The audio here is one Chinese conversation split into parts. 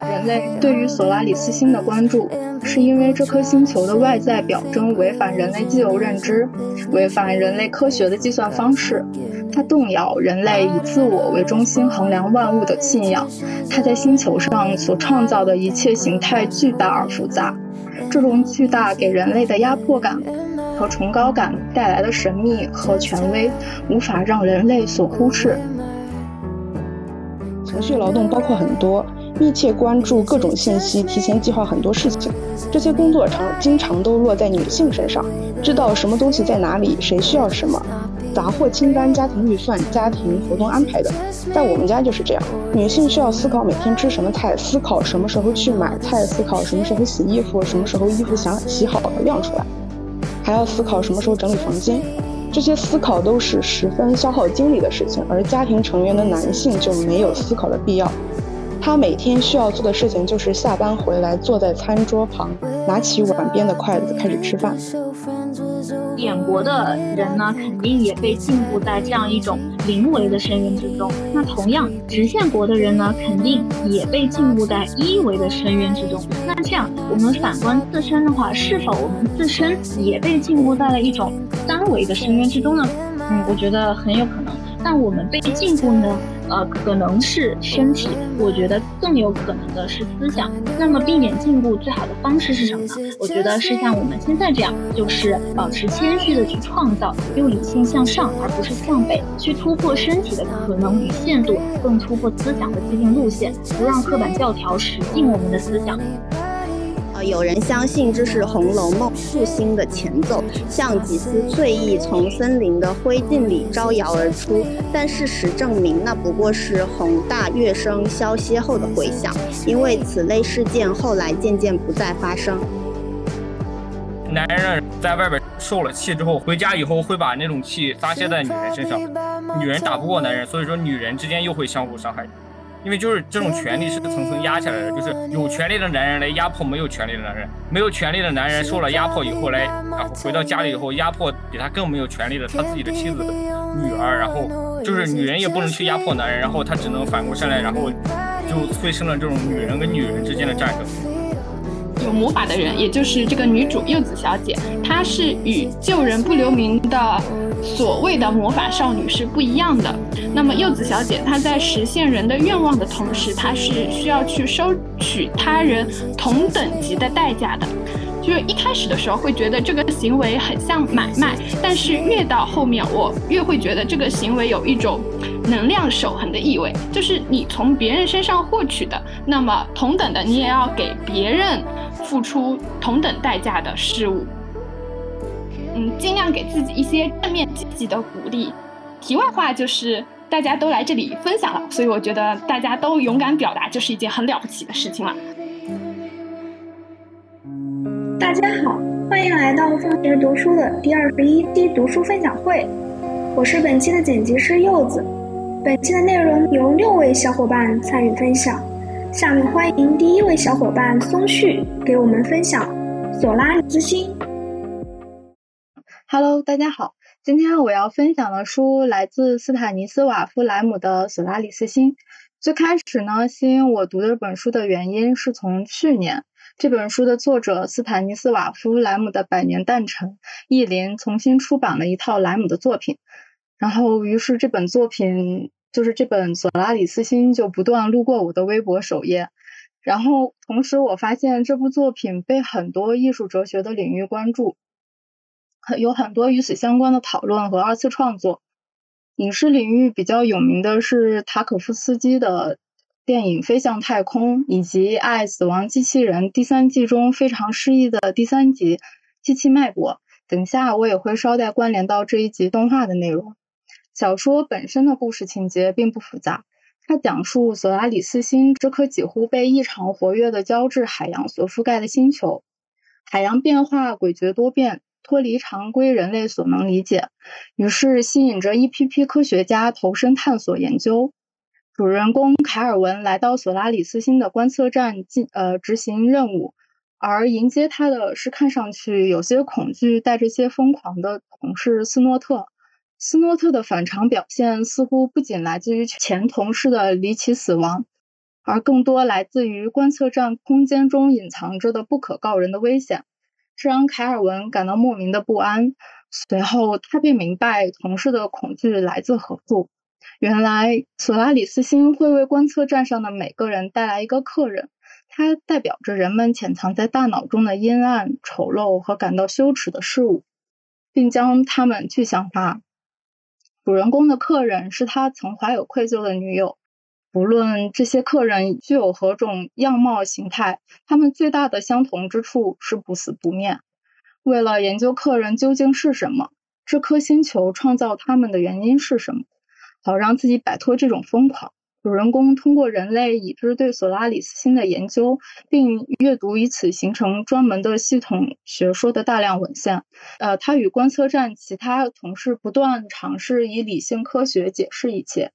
人类对于索拉里斯星的关注，是因为这颗星球的外在表征违反人类既有认知，违反人类科学的计算方式。它动摇人类以自我为中心衡量万物的信仰。它在星球上所创造的一切形态巨大而复杂，这种巨大给人类的压迫感和崇高感带来的神秘和权威，无法让人类所忽视。情绪劳动包括很多。密切关注各种信息，提前计划很多事情。这些工作常经常都落在女性身上，知道什么东西在哪里，谁需要什么，杂货清单、家庭预算、家庭活动安排的，在我们家就是这样。女性需要思考每天吃什么菜，思考什么时候去买菜，思考什么时候洗衣服，什么时候衣服想洗好了晾出来，还要思考什么时候整理房间。这些思考都是十分消耗精力的事情，而家庭成员的男性就没有思考的必要。他每天需要做的事情就是下班回来，坐在餐桌旁，拿起碗边的筷子开始吃饭。点国的人呢，肯定也被禁锢在这样一种零维的深渊之中。那同样，直线国的人呢，肯定也被禁锢在一维的深渊之中。那这样，我们反观自身的话，是否我们自身也被禁锢在了一种三维的深渊之中呢？嗯，我觉得很有可能。但我们被禁锢呢？呃，可能是身体，我觉得更有可能的是思想。那么避免禁锢最好的方式是什么呢？我觉得是像我们现在这样，就是保持谦虚的去创造，用理性向上，而不是向北，去突破身体的可能与限度，更突破思想的既定路线，不让刻板教条使尽我们的思想。有人相信这是《红楼梦》复兴的前奏，像几丝翠意从森林的灰烬里招摇而出。但事实证明，那不过是宏大乐声消歇后的回响，因为此类事件后来渐渐不再发生。男人在外边受了气之后，回家以后会把那种气发泄在女人身上，女人打不过男人，所以说女人之间又会相互伤害。因为就是这种权利是层层压下来的，就是有权利的男人来压迫没有权利的男人，没有权利的男人受了压迫以后来，然后回到家里以后压迫比他更没有权利的他自己的妻子、女儿，然后就是女人也不能去压迫男人，然后他只能反过身来，然后就催生了这种女人跟女人之间的战争。有魔法的人，也就是这个女主柚子小姐，她是与救人不留名的所谓的魔法少女是不一样的。那么柚子小姐她在实现人的愿望的同时，她是需要去收取他人同等级的代价的。就是一开始的时候会觉得这个行为很像买卖，但是越到后面我越会觉得这个行为有一种能量守恒的意味，就是你从别人身上获取的，那么同等的你也要给别人付出同等代价的事物。嗯，尽量给自己一些正面积极的鼓励。题外话就是大家都来这里分享了，所以我觉得大家都勇敢表达就是一件很了不起的事情了。大家好，欢迎来到放学读书的第二十一期读书分享会。我是本期的剪辑师柚子。本期的内容由六位小伙伴参与分享。下面欢迎第一位小伙伴松旭给我们分享《索拉里斯星》。Hello，大家好，今天我要分享的书来自斯坦尼斯瓦夫莱姆的《索拉里斯星》。最开始呢，吸引我读这本书的原因是从去年。这本书的作者斯坦尼斯瓦夫·莱姆的《百年诞辰》，译林重新出版了一套莱姆的作品，然后于是这本作品就是这本《索拉里斯星》就不断路过我的微博首页，然后同时我发现这部作品被很多艺术哲学的领域关注，很有很多与此相关的讨论和二次创作。影视领域比较有名的是塔可夫斯基的。电影《飞向太空》以及《爱死亡机器人》第三季中非常诗意的第三集《机器脉搏》，等下我也会捎带关联到这一集动画的内容。小说本身的故事情节并不复杂，它讲述索拉里斯星这颗几乎被异常活跃的胶质海洋所覆盖的星球，海洋变化诡谲多变，脱离常规人类所能理解，于是吸引着一批批科学家投身探索研究。主人公凯尔文来到索拉里斯星的观测站进呃执行任务，而迎接他的是看上去有些恐惧、带着些疯狂的同事斯诺特。斯诺特的反常表现似乎不仅来自于前同事的离奇死亡，而更多来自于观测站空间中隐藏着的不可告人的危险，这让凯尔文感到莫名的不安。随后，他便明白同事的恐惧来自何处。原来，索拉里斯星会为观测站上的每个人带来一个客人，它代表着人们潜藏在大脑中的阴暗、丑陋和感到羞耻的事物，并将它们具象化。主人公的客人是他曾怀有愧疚的女友，不论这些客人具有何种样貌形态，他们最大的相同之处是不死不灭。为了研究客人究竟是什么，这颗星球创造他们的原因是什么，好让自己摆脱这种疯狂。主人公通过人类已知对索拉里斯星的研究，并阅读以此形成专门的系统学说的大量文献。呃，他与观测站其他同事不断尝试以理性科学解释一切。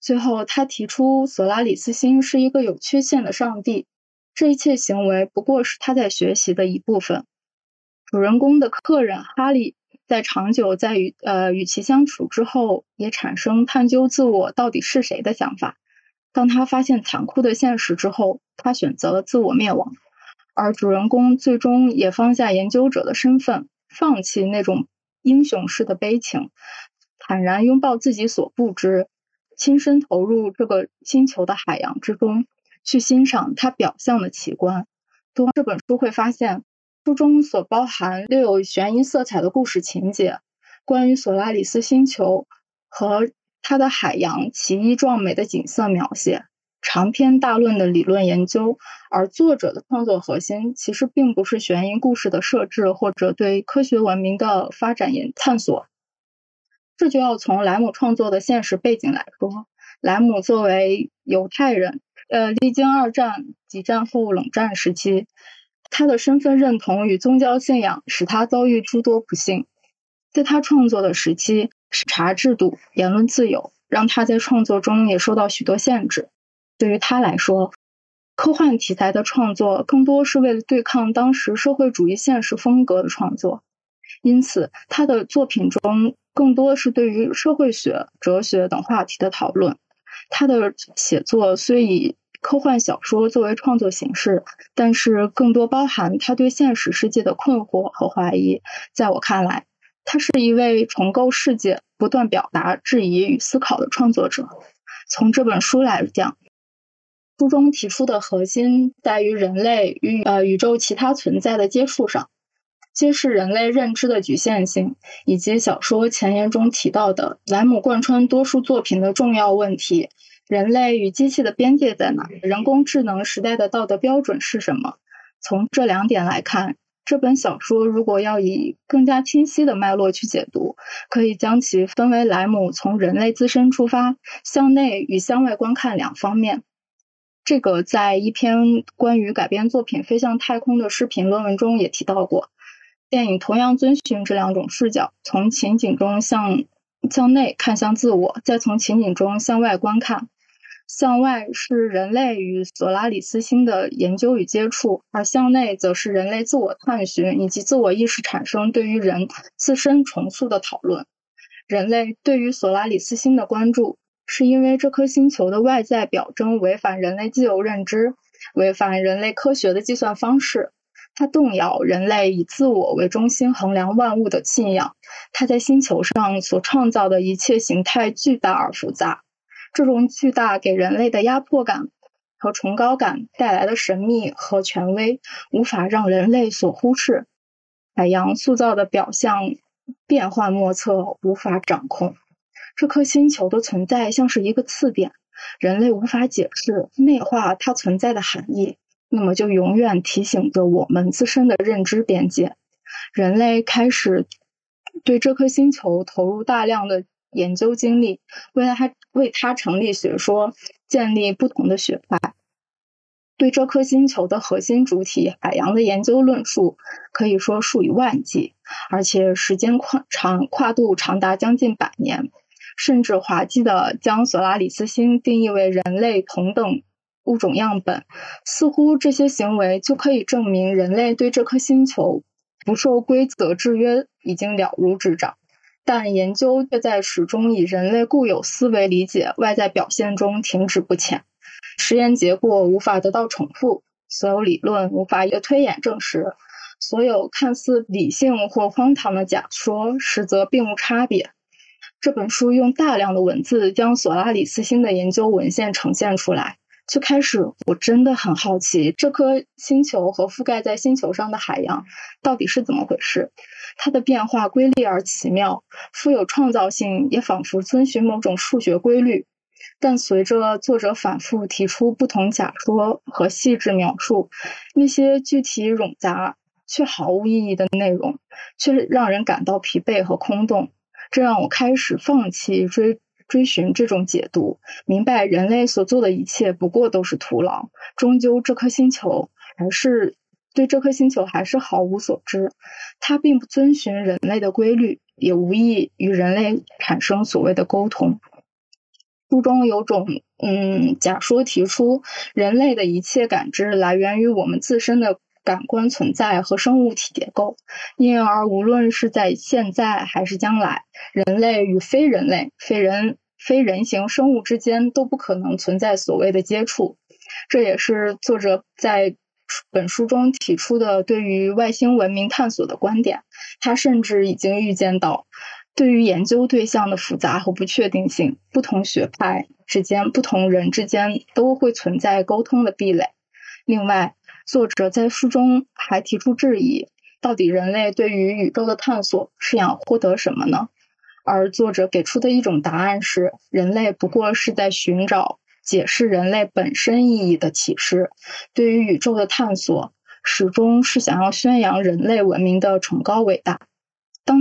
最后，他提出索拉里斯星是一个有缺陷的上帝。这一切行为不过是他在学习的一部分。主人公的客人哈利。在长久在与呃与其相处之后，也产生探究自我到底是谁的想法。当他发现残酷的现实之后，他选择了自我灭亡。而主人公最终也放下研究者的身份，放弃那种英雄式的悲情，坦然拥抱自己所不知，亲身投入这个星球的海洋之中，去欣赏它表象的奇观。读完这本书会发现。书中所包含略有悬疑色彩的故事情节，关于索拉里斯星球和它的海洋奇异壮美的景色描写，长篇大论的理论研究，而作者的创作核心其实并不是悬疑故事的设置或者对科学文明的发展研探索。这就要从莱姆创作的现实背景来说，莱姆作为犹太人，呃，历经二战及战后冷战时期。他的身份认同与宗教信仰使他遭遇诸多不幸。在他创作的时期，审查制度、言论自由让他在创作中也受到许多限制。对于他来说，科幻题材的创作更多是为了对抗当时社会主义现实风格的创作，因此他的作品中更多是对于社会学、哲学等话题的讨论。他的写作虽以科幻小说作为创作形式，但是更多包含他对现实世界的困惑和怀疑。在我看来，他是一位重构世界、不断表达质疑与思考的创作者。从这本书来讲，书中提出的核心在于人类与呃宇宙其他存在的接触上，揭示人类认知的局限性，以及小说前言中提到的莱姆贯穿多数作品的重要问题。人类与机器的边界在哪？人工智能时代的道德标准是什么？从这两点来看，这本小说如果要以更加清晰的脉络去解读，可以将其分为莱姆从人类自身出发，向内与向外观看两方面。这个在一篇关于改编作品《飞向太空》的视频论文中也提到过。电影同样遵循这两种视角，从情景中向向内看向自我，再从情景中向外观看。向外是人类与索拉里斯星的研究与接触，而向内则是人类自我探寻以及自我意识产生对于人自身重塑的讨论。人类对于索拉里斯星的关注，是因为这颗星球的外在表征违反人类自由认知，违反人类科学的计算方式，它动摇人类以自我为中心衡量万物的信仰。它在星球上所创造的一切形态巨大而复杂。这种巨大给人类的压迫感和崇高感带来的神秘和权威，无法让人类所忽视。海洋塑造的表象变幻莫测，无法掌控。这颗星球的存在像是一个刺点，人类无法解释内化它存在的含义，那么就永远提醒着我们自身的认知边界。人类开始对这颗星球投入大量的。研究经历，为了他为他成立学说，建立不同的学派，对这颗星球的核心主体海洋的研究论述可以说数以万计，而且时间跨长跨度长达将近百年，甚至滑稽的将索拉里斯星定义为人类同等物种样本，似乎这些行为就可以证明人类对这颗星球不受规则制约已经了如指掌。但研究却在始终以人类固有思维理解外在表现中停止不前，实验结果无法得到重复，所有理论无法以推演证实，所有看似理性或荒唐的假说实则并无差别。这本书用大量的文字将索拉里斯星的研究文献呈现出来。最开始我真的很好奇，这颗星球和覆盖在星球上的海洋到底是怎么回事？它的变化瑰丽而奇妙，富有创造性，也仿佛遵循某种数学规律。但随着作者反复提出不同假说和细致描述，那些具体冗杂却毫无意义的内容，却让人感到疲惫和空洞。这让我开始放弃追追寻这种解读，明白人类所做的一切不过都是徒劳。终究，这颗星球还是对这颗星球还是毫无所知。它并不遵循人类的规律，也无意与人类产生所谓的沟通。书中有种嗯假说提出，人类的一切感知来源于我们自身的。感官存在和生物体结构，因而无论是在现在还是将来，人类与非人类、非人、非人形生物之间都不可能存在所谓的接触。这也是作者在本书中提出的对于外星文明探索的观点。他甚至已经预见到，对于研究对象的复杂和不确定性，不同学派之间、不同人之间都会存在沟通的壁垒。另外，作者在书中还提出质疑：到底人类对于宇宙的探索是想获得什么呢？而作者给出的一种答案是：人类不过是在寻找解释人类本身意义的启示。对于宇宙的探索，始终是想要宣扬人类文明的崇高伟大。当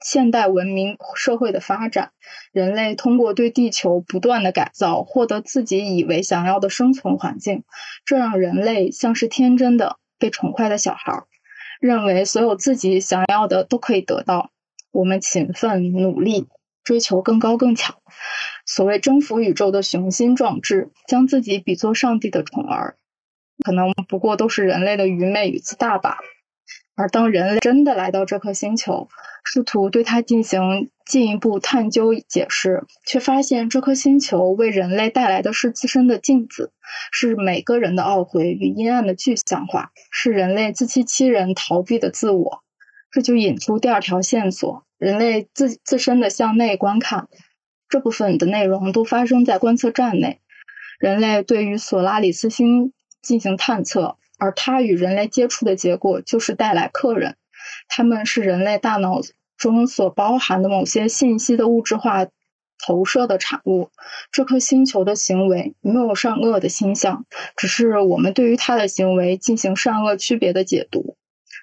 现代文明社会的发展，人类通过对地球不断的改造，获得自己以为想要的生存环境，这让人类像是天真的被宠坏的小孩，认为所有自己想要的都可以得到。我们勤奋努力，追求更高更强，所谓征服宇宙的雄心壮志，将自己比作上帝的宠儿，可能不过都是人类的愚昧与自大吧。而当人类真的来到这颗星球，试图对它进行进一步探究解释，却发现这颗星球为人类带来的是自身的镜子，是每个人的懊悔与阴暗的具象化，是人类自欺欺人、逃避的自我。这就引出第二条线索：人类自自身的向内观看。这部分的内容都发生在观测站内，人类对于索拉里斯星进行探测。而它与人类接触的结果，就是带来客人，他们是人类大脑中所包含的某些信息的物质化投射的产物。这颗星球的行为没有善恶的倾向，只是我们对于它的行为进行善恶区别的解读。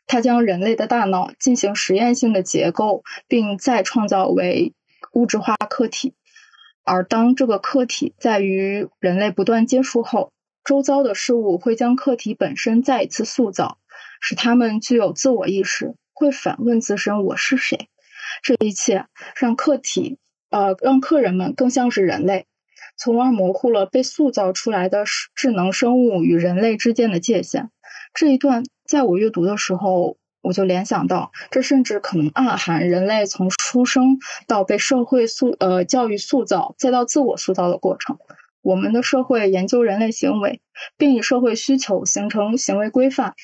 它将人类的大脑进行实验性的结构，并再创造为物质化客体。而当这个客体在与人类不断接触后，周遭的事物会将客体本身再一次塑造，使他们具有自我意识，会反问自身：“我是谁？”这一切让客体，呃，让客人们更像是人类，从而模糊了被塑造出来的智能生物与人类之间的界限。这一段在我阅读的时候，我就联想到，这甚至可能暗含人类从出生到被社会塑，呃，教育塑造，再到自我塑造的过程。我们的社会研究人类行为，并以社会需求形成行为规范。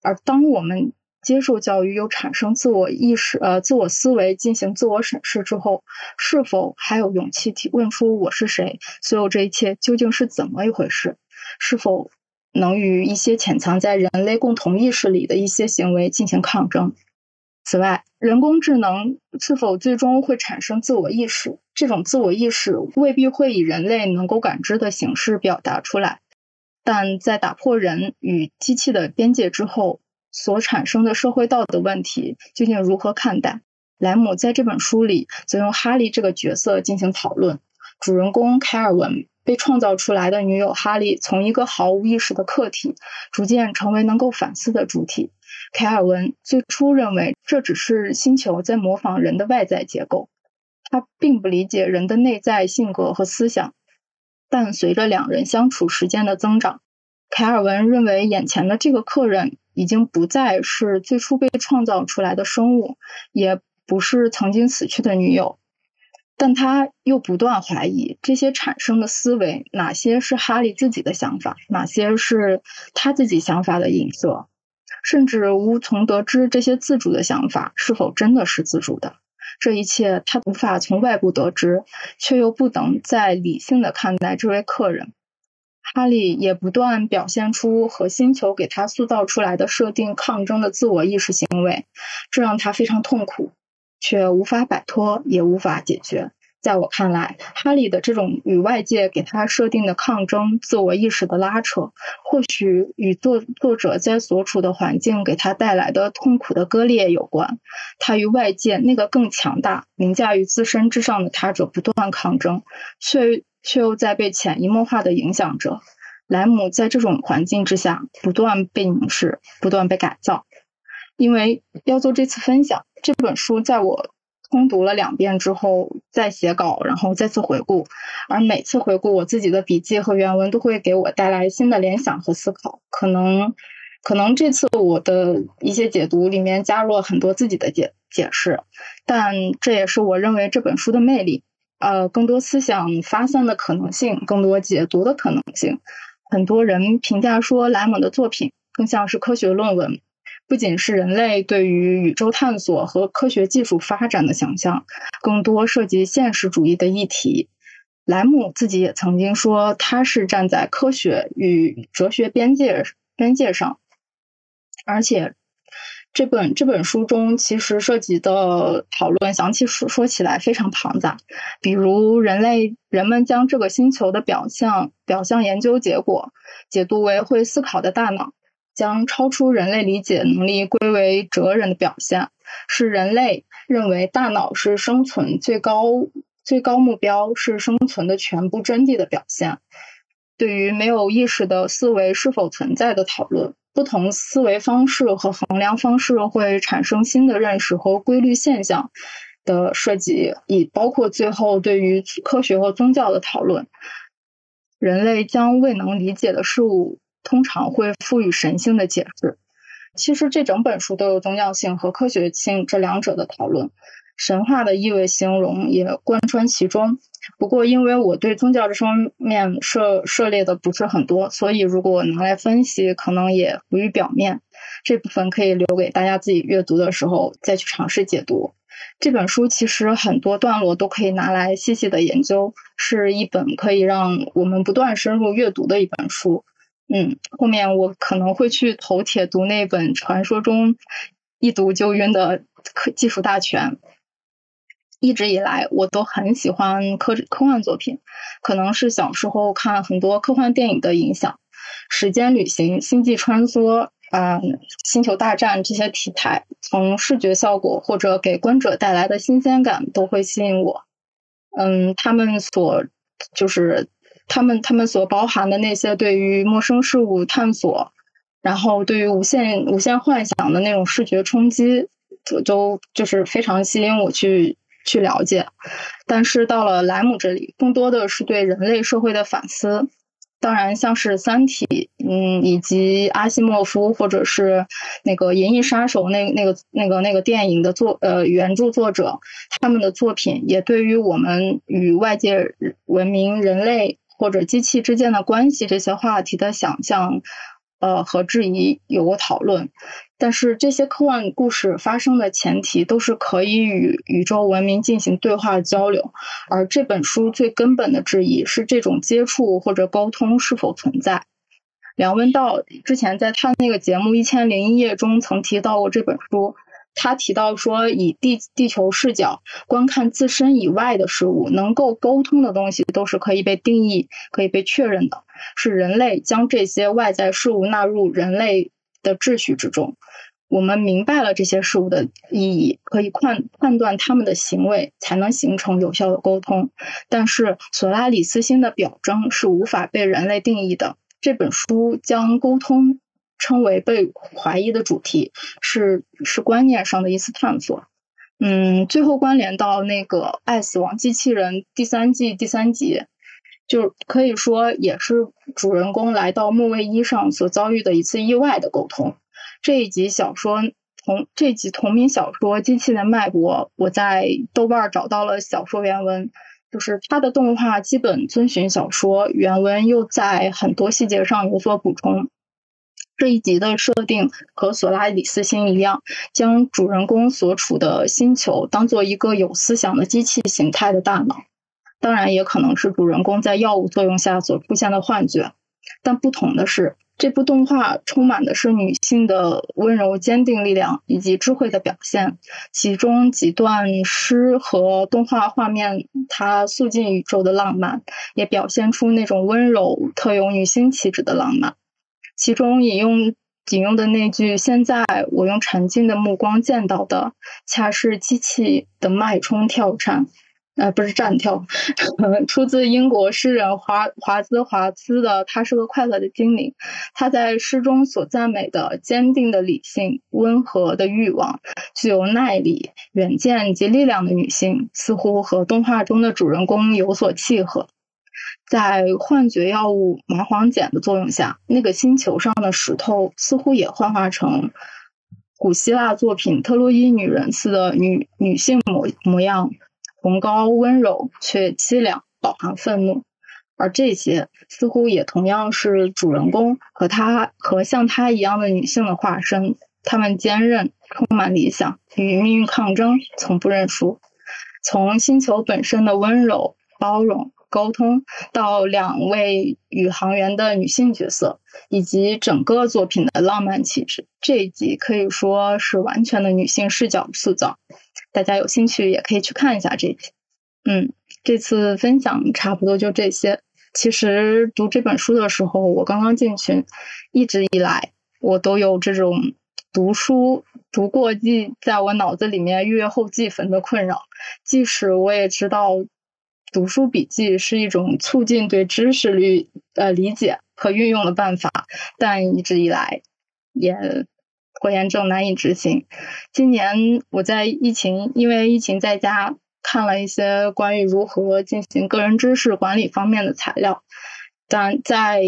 而当我们接受教育又产生自我意识、呃自我思维进行自我审视之后，是否还有勇气提问出我是谁？所有这一切究竟是怎么一回事？是否能与一些潜藏在人类共同意识里的一些行为进行抗争？此外，人工智能是否最终会产生自我意识？这种自我意识未必会以人类能够感知的形式表达出来，但在打破人与机器的边界之后，所产生的社会道德问题究竟如何看待？莱姆在这本书里则用哈利这个角色进行讨论。主人公凯尔文被创造出来的女友哈利，从一个毫无意识的客体，逐渐成为能够反思的主体。凯尔文最初认为这只是星球在模仿人的外在结构，他并不理解人的内在性格和思想。但随着两人相处时间的增长，凯尔文认为眼前的这个客人已经不再是最初被创造出来的生物，也不是曾经死去的女友。但他又不断怀疑这些产生的思维，哪些是哈利自己的想法，哪些是他自己想法的影射，甚至无从得知这些自主的想法是否真的是自主的。这一切他无法从外部得知，却又不能再理性的看待这位客人。哈利也不断表现出和星球给他塑造出来的设定抗争的自我意识行为，这让他非常痛苦。却无法摆脱，也无法解决。在我看来，哈利的这种与外界给他设定的抗争、自我意识的拉扯，或许与作作者在所处的环境给他带来的痛苦的割裂有关。他与外界那个更强大、凌驾于自身之上的他者不断抗争，却却又在被潜移默化的影响着。莱姆在这种环境之下不断被凝视，不断被改造。因为要做这次分享，这本书在我通读了两遍之后再写稿，然后再次回顾，而每次回顾我自己的笔记和原文都会给我带来新的联想和思考。可能，可能这次我的一些解读里面加入了很多自己的解解释，但这也是我认为这本书的魅力。呃，更多思想发散的可能性，更多解读的可能性。很多人评价说，莱蒙的作品更像是科学论文。不仅是人类对于宇宙探索和科学技术发展的想象，更多涉及现实主义的议题。莱姆自己也曾经说，他是站在科学与哲学边界边界上。而且，这本这本书中其实涉及的讨论，详细说说起来非常庞杂。比如，人类人们将这个星球的表象表象研究结果解读为会思考的大脑。将超出人类理解能力归为哲人的表现，是人类认为大脑是生存最高最高目标，是生存的全部真谛的表现。对于没有意识的思维是否存在的讨论，不同思维方式和衡量方式会产生新的认识和规律现象的设计，以包括最后对于科学和宗教的讨论。人类将未能理解的事物。通常会赋予神性的解释。其实这整本书都有宗教性和科学性这两者的讨论，神话的意味形容也贯穿其中。不过，因为我对宗教这方面涉涉猎的不是很多，所以如果拿来分析，可能也浮于表面。这部分可以留给大家自己阅读的时候再去尝试解读。这本书其实很多段落都可以拿来细细的研究，是一本可以让我们不断深入阅读的一本书。嗯，后面我可能会去头铁读那本传说中一读就晕的科技术大全。一直以来，我都很喜欢科科幻作品，可能是小时候看很多科幻电影的影响。时间旅行、星际穿梭、啊，星球大战这些题材，从视觉效果或者给观者带来的新鲜感，都会吸引我。嗯，他们所就是。他们他们所包含的那些对于陌生事物探索，然后对于无限无限幻想的那种视觉冲击，都就是非常吸引我去去了解。但是到了莱姆这里，更多的是对人类社会的反思。当然，像是《三体》，嗯，以及阿西莫夫或者是那个《银翼杀手》那那个那个那个电影的作呃原著作者，他们的作品也对于我们与外界文明人类。或者机器之间的关系这些话题的想象，呃和质疑有过讨论，但是这些科幻故事发生的前提都是可以与宇宙文明进行对话交流，而这本书最根本的质疑是这种接触或者沟通是否存在。梁文道之前在他那个节目《一千零一夜》中曾提到过这本书。他提到说，以地地球视角观看自身以外的事物，能够沟通的东西都是可以被定义、可以被确认的。是人类将这些外在事物纳入人类的秩序之中，我们明白了这些事物的意义，可以判判断他们的行为，才能形成有效的沟通。但是索拉里斯星的表征是无法被人类定义的。这本书将沟通。称为被怀疑的主题是是观念上的一次探索，嗯，最后关联到那个《爱死亡机器人》第三季第三集，就可以说也是主人公来到木卫一上所遭遇的一次意外的沟通。这一集小说同这集同名小说《机器的脉搏》，我在豆瓣找到了小说原文，就是它的动画基本遵循小说原文，又在很多细节上有所补充。这一集的设定和索拉里斯星一样，将主人公所处的星球当做一个有思想的机器形态的大脑，当然也可能是主人公在药物作用下所出现的幻觉。但不同的是，这部动画充满的是女性的温柔、坚定力量以及智慧的表现。其中几段诗和动画画面，它诉尽宇宙的浪漫，也表现出那种温柔、特有女性气质的浪漫。其中引用引用的那句“现在我用沉静的目光见到的，恰是机器的脉冲跳颤，呃，不是战跳”，出自英国诗人华华兹华兹的《他是个快乐的精灵》。他在诗中所赞美的坚定的理性、温和的欲望、具有耐力、远见及力量的女性，似乎和动画中的主人公有所契合。在幻觉药物麻黄碱的作用下，那个星球上的石头似乎也幻化成古希腊作品《特洛伊女人》似的女女性模模样，崇高、温柔却凄凉，饱含愤怒。而这些似乎也同样是主人公和她和像她一样的女性的化身。她们坚韧，充满理想，与命运抗争，从不认输。从星球本身的温柔、包容。沟通到两位宇航员的女性角色，以及整个作品的浪漫气质，这一集可以说是完全的女性视角塑造。大家有兴趣也可以去看一下这一集。嗯，这次分享差不多就这些。其实读这本书的时候，我刚刚进群，一直以来我都有这种读书读过记在我脑子里面阅后记坟的困扰，即使我也知道。读书笔记是一种促进对知识率呃理解和运用的办法，但一直以来也拖延症难以执行。今年我在疫情，因为疫情在家看了一些关于如何进行个人知识管理方面的材料，但在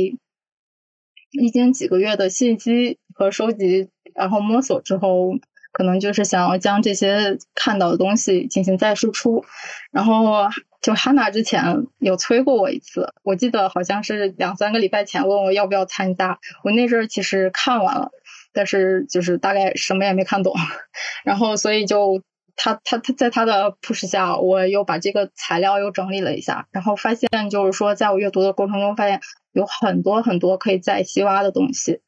历经几个月的信息和收集，然后摸索之后，可能就是想要将这些看到的东西进行再输出，然后。就哈娜之前有催过我一次，我记得好像是两三个礼拜前问我要不要参加。我那阵儿其实看完了，但是就是大概什么也没看懂。然后所以就他他他在他的 push 下，我又把这个材料又整理了一下，然后发现就是说，在我阅读的过程中，发现有很多很多可以再细挖的东西。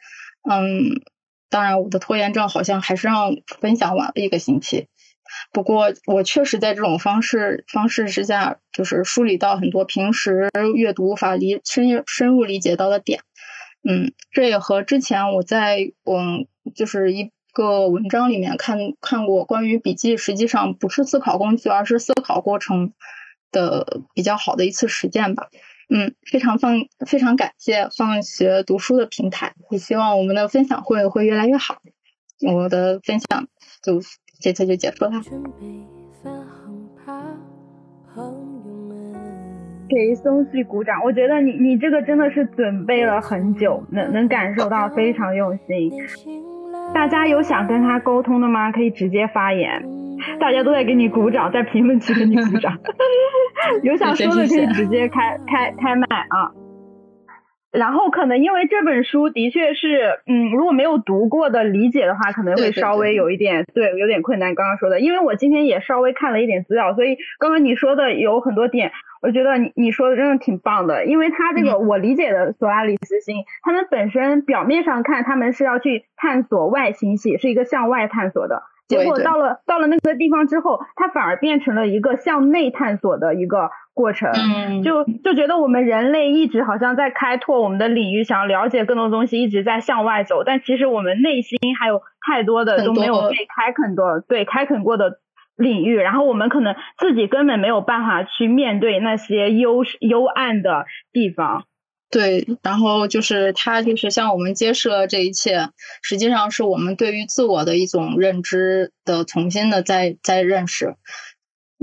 嗯，当然我的拖延症好像还是让分享晚了一个星期。不过，我确实在这种方式方式之下，就是梳理到很多平时阅读无法理深深入理解到的点。嗯，这也和之前我在嗯就是一个文章里面看看过关于笔记实际上不是思考工具，而是思考过程的比较好的一次实践吧。嗯，非常放非常感谢放学读书的平台，也希望我们的分享会会越来越好。我的分享就。这次就结束了。给松旭鼓掌，我觉得你你这个真的是准备了很久，能能感受到非常用心。大家有想跟他沟通的吗？可以直接发言，大家都在给你鼓掌，在评论区给你鼓掌。有想说的可以直接开开开麦啊。然后可能因为这本书的确是，嗯，如果没有读过的理解的话，可能会稍微有一点，对，有点困难。刚刚说的，因为我今天也稍微看了一点资料，所以刚刚你说的有很多点，我觉得你你说的真的挺棒的。因为他这个我理解的索拉里斯星，他们本身表面上看他们是要去探索外星系，是一个向外探索的。结果到了到了那个地方之后，它反而变成了一个向内探索的一个过程。嗯，就就觉得我们人类一直好像在开拓我们的领域，想要了解更多东西，一直在向外走。但其实我们内心还有太多的都没有被开垦的，对开垦过的领域。然后我们可能自己根本没有办法去面对那些幽幽暗的地方。对，然后就是他，就是向我们揭示了这一切，实际上是我们对于自我的一种认知的重新的再再认识。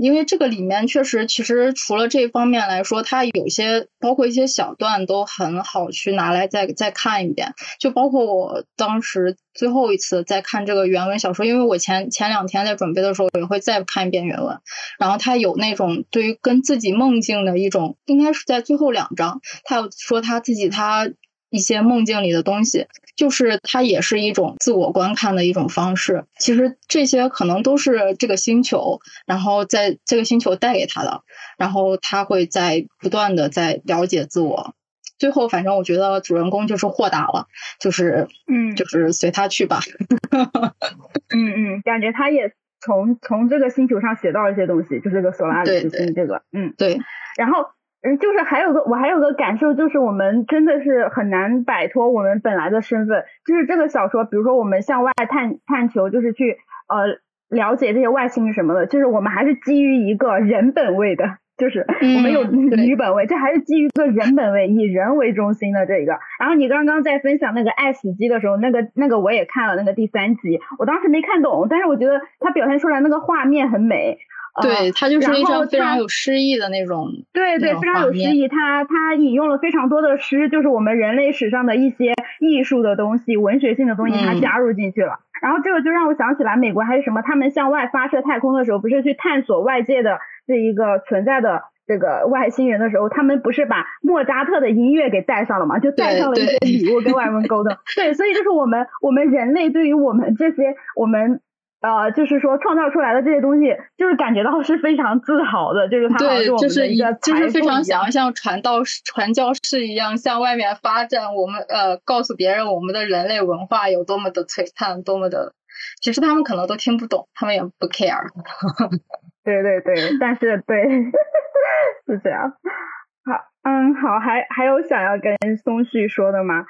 因为这个里面确实，其实除了这方面来说，它有些包括一些小段都很好去拿来再再看一遍。就包括我当时最后一次在看这个原文小说，因为我前前两天在准备的时候也会再看一遍原文。然后他有那种对于跟自己梦境的一种，应该是在最后两章，他有说他自己他。一些梦境里的东西，就是它也是一种自我观看的一种方式。其实这些可能都是这个星球，然后在这个星球带给他的，然后他会在不断的在了解自我。最后，反正我觉得主人公就是豁达了，就是嗯，就是随他去吧。嗯嗯，感觉他也从从这个星球上学到一些东西，就是这个索拉里斯星这个，嗯对，然后。嗯，就是还有个我还有个感受，就是我们真的是很难摆脱我们本来的身份。就是这个小说，比如说我们向外探探求，就是去呃了解这些外星什么的，就是我们还是基于一个人本位的，就是我们有女本位，这还是基于一个人本位，以人为中心的这个。然后你刚刚在分享那个爱死机的时候，那个那个我也看了那个第三集，我当时没看懂，但是我觉得他表现出来那个画面很美。对他就是一张非常有诗意的那种，对对，非常有诗意。他他引用了非常多的诗，就是我们人类史上的一些艺术的东西、文学性的东西，他加入进去了。然后这个就让我想起来，美国还是什么，他们向外发射太空的时候，不是去探索外界的这一个存在的这个外星人的时候，他们不是把莫扎特的音乐给带上了嘛？就带上了一些礼物跟外文沟通。对，所以就是我们我们人类对于我们这些我们。呃，就是说创造出来的这些东西，就是感觉到是非常自豪的，就是他对，就是一个就是非常想要像传道传教士一样向外面发展，我们呃告诉别人我们的人类文化有多么的璀璨，多么的，其实他们可能都听不懂，他们也不 care。对对对，但是对 是这样。好，嗯，好，还还有想要跟松旭说的吗？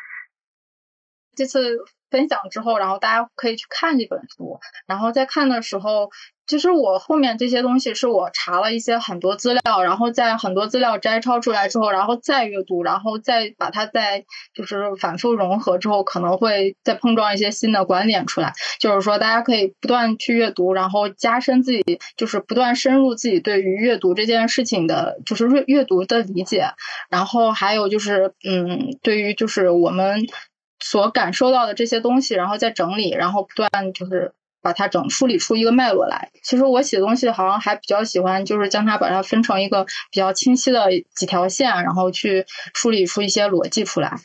这次。分享之后，然后大家可以去看这本书。然后在看的时候，其实我后面这些东西是我查了一些很多资料，然后在很多资料摘抄出来之后，然后再阅读，然后再把它再就是反复融合之后，可能会再碰撞一些新的观点出来。就是说，大家可以不断去阅读，然后加深自己，就是不断深入自己对于阅读这件事情的，就是阅阅读的理解。然后还有就是，嗯，对于就是我们。所感受到的这些东西，然后再整理，然后不断就是把它整梳理出一个脉络来。其实我写东西好像还比较喜欢，就是将它把它分成一个比较清晰的几条线，然后去梳理出一些逻辑出来。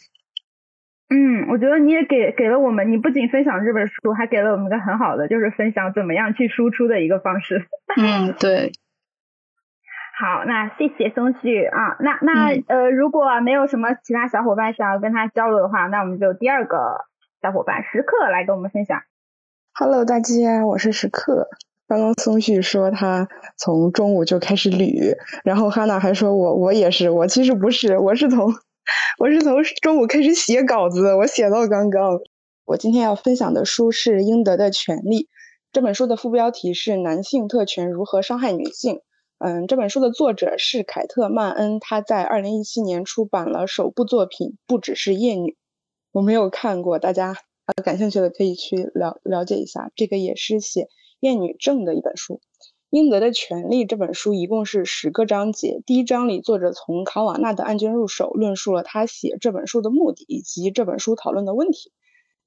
嗯，我觉得你也给给了我们，你不仅分享这本书，还给了我们一个很好的，就是分享怎么样去输出的一个方式。嗯，对。好，那谢谢松旭啊，那那呃，如果没有什么其他小伙伴想要跟他交流的话，那我们就第二个小伙伴时刻来跟我们分享。Hello，大家，我是时刻。刚刚松旭说他从中午就开始捋，然后哈娜还说我我也是，我其实不是，我是从我是从中午开始写稿子，我写到刚刚。我今天要分享的书是《应得的权利》，这本书的副标题是“男性特权如何伤害女性”。嗯，这本书的作者是凯特曼恩，她在二零一七年出版了首部作品《不只是厌女》，我没有看过，大家感兴趣的可以去了了解一下。这个也是写厌女症的一本书，《应得的权利》这本书一共是十个章节。第一章里，作者从卡瓦纳的案件入手，论述了他写这本书的目的以及这本书讨论的问题。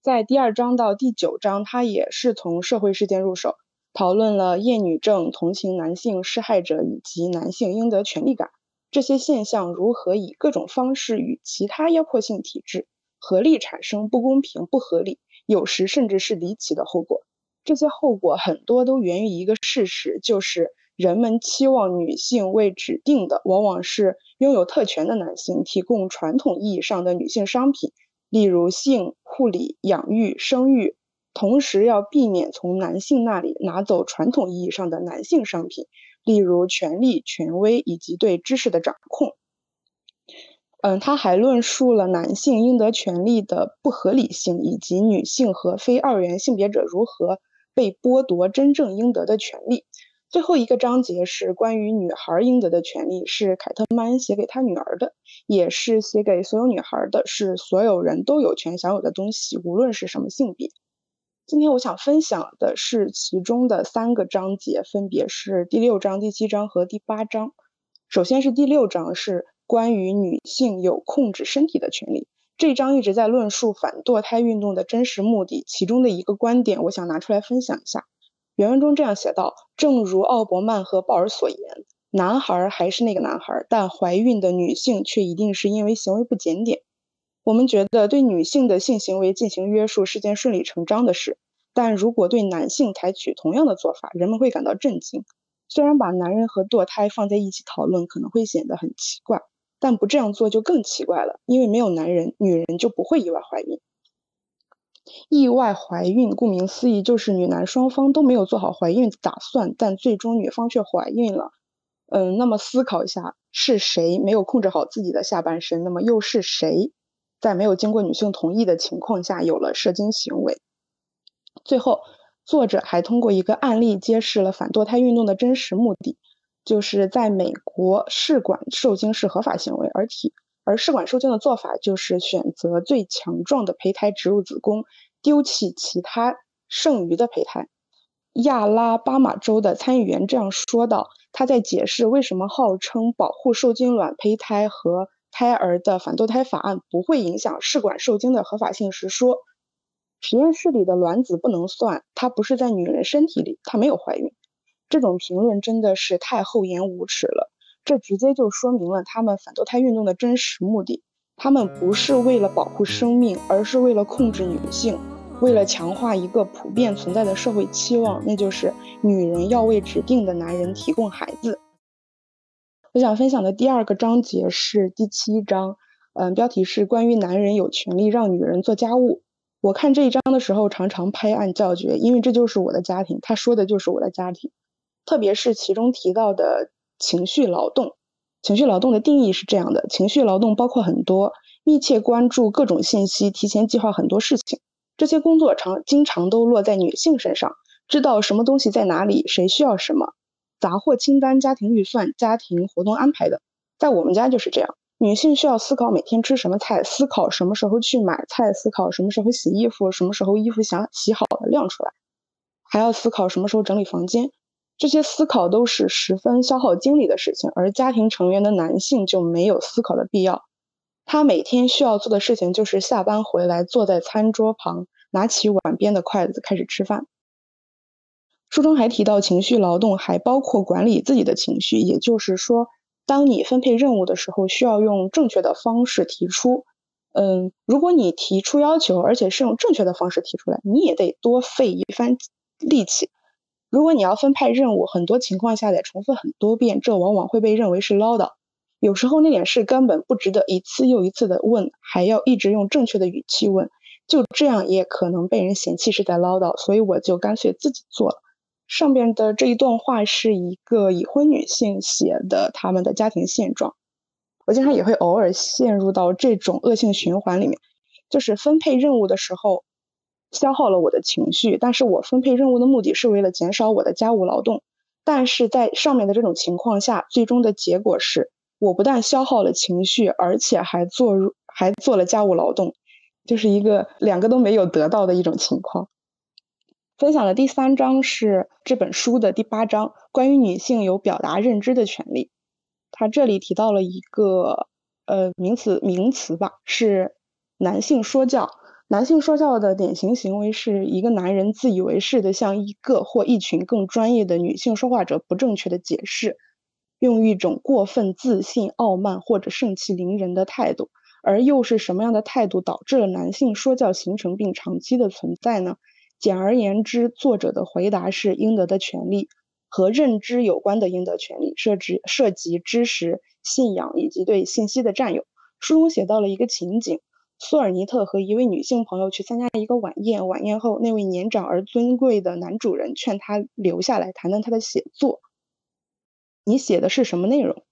在第二章到第九章，他也是从社会事件入手。讨论了厌女症、同情男性施害者以及男性应得权利感这些现象如何以各种方式与其他压迫性体制合力产生不公平、不合理，有时甚至是离奇的后果。这些后果很多都源于一个事实，就是人们期望女性为指定的，往往是拥有特权的男性提供传统意义上的女性商品，例如性、护理、养育、生育。同时要避免从男性那里拿走传统意义上的男性商品，例如权力、权威以及对知识的掌控。嗯，他还论述了男性应得权利的不合理性，以及女性和非二元性别者如何被剥夺真正应得的权利。最后一个章节是关于女孩应得的权利，是凯特曼写给他女儿的，也是写给所有女孩的，是所有人都有权享有的东西，无论是什么性别。今天我想分享的是其中的三个章节，分别是第六章、第七章和第八章。首先是第六章，是关于女性有控制身体的权利。这一章一直在论述反堕胎运动的真实目的，其中的一个观点，我想拿出来分享一下。原文中这样写道：正如奥伯曼和鲍尔所言，男孩还是那个男孩，但怀孕的女性却一定是因为行为不检点。我们觉得对女性的性行为进行约束是件顺理成章的事，但如果对男性采取同样的做法，人们会感到震惊。虽然把男人和堕胎放在一起讨论可能会显得很奇怪，但不这样做就更奇怪了，因为没有男人，女人就不会意外怀孕。意外怀孕，顾名思义就是女男双方都没有做好怀孕打算，但最终女方却怀孕了。嗯，那么思考一下，是谁没有控制好自己的下半身？那么又是谁？在没有经过女性同意的情况下，有了射精行为。最后，作者还通过一个案例揭示了反堕胎运动的真实目的，就是在美国试管受精是合法行为，而体而试管受精的做法就是选择最强壮的胚胎植入子宫，丢弃其他剩余的胚胎。亚拉巴马州的参议员这样说道：“他在解释为什么号称保护受精卵胚胎和。”胎儿的反堕胎法案不会影响试管受精的合法性时说，实验室里的卵子不能算，它不是在女人身体里，她没有怀孕。这种评论真的是太厚颜无耻了，这直接就说明了他们反堕胎运动的真实目的。他们不是为了保护生命，而是为了控制女性，为了强化一个普遍存在的社会期望，那就是女人要为指定的男人提供孩子。我想分享的第二个章节是第七章，嗯，标题是关于男人有权利让女人做家务。我看这一章的时候，常常拍案叫绝，因为这就是我的家庭，他说的就是我的家庭。特别是其中提到的情绪劳动，情绪劳动的定义是这样的：情绪劳动包括很多，密切关注各种信息，提前计划很多事情。这些工作常经常都落在女性身上，知道什么东西在哪里，谁需要什么。杂货清单、家庭预算、家庭活动安排的，在我们家就是这样。女性需要思考每天吃什么菜，思考什么时候去买菜，思考什么时候洗衣服，什么时候衣服想洗好了晾出来，还要思考什么时候整理房间。这些思考都是十分消耗精力的事情，而家庭成员的男性就没有思考的必要。他每天需要做的事情就是下班回来，坐在餐桌旁，拿起碗边的筷子开始吃饭。书中还提到，情绪劳动还包括管理自己的情绪，也就是说，当你分配任务的时候，需要用正确的方式提出。嗯，如果你提出要求，而且是用正确的方式提出来，你也得多费一番力气。如果你要分派任务，很多情况下得重复很多遍，这往往会被认为是唠叨。有时候那点事根本不值得一次又一次的问，还要一直用正确的语气问，就这样也可能被人嫌弃是在唠叨。所以我就干脆自己做了。上边的这一段话是一个已婚女性写的，他们的家庭现状。我经常也会偶尔陷入到这种恶性循环里面，就是分配任务的时候消耗了我的情绪，但是我分配任务的目的是为了减少我的家务劳动，但是在上面的这种情况下，最终的结果是我不但消耗了情绪，而且还做入还做了家务劳动，就是一个两个都没有得到的一种情况。分享的第三章是这本书的第八章，关于女性有表达认知的权利。他这里提到了一个呃名词名词吧，是男性说教。男性说教的典型行为是一个男人自以为是的向一个或一群更专业的女性说话者不正确的解释，用一种过分自信、傲慢或者盛气凌人的态度。而又是什么样的态度导致了男性说教形成并长期的存在呢？简而言之，作者的回答是应得的权利和认知有关的应得权利，涉及涉及知识、信仰以及对信息的占有。书中写到了一个情景：苏尔尼特和一位女性朋友去参加一个晚宴，晚宴后，那位年长而尊贵的男主人劝他留下来谈谈他的写作。你写的是什么内容？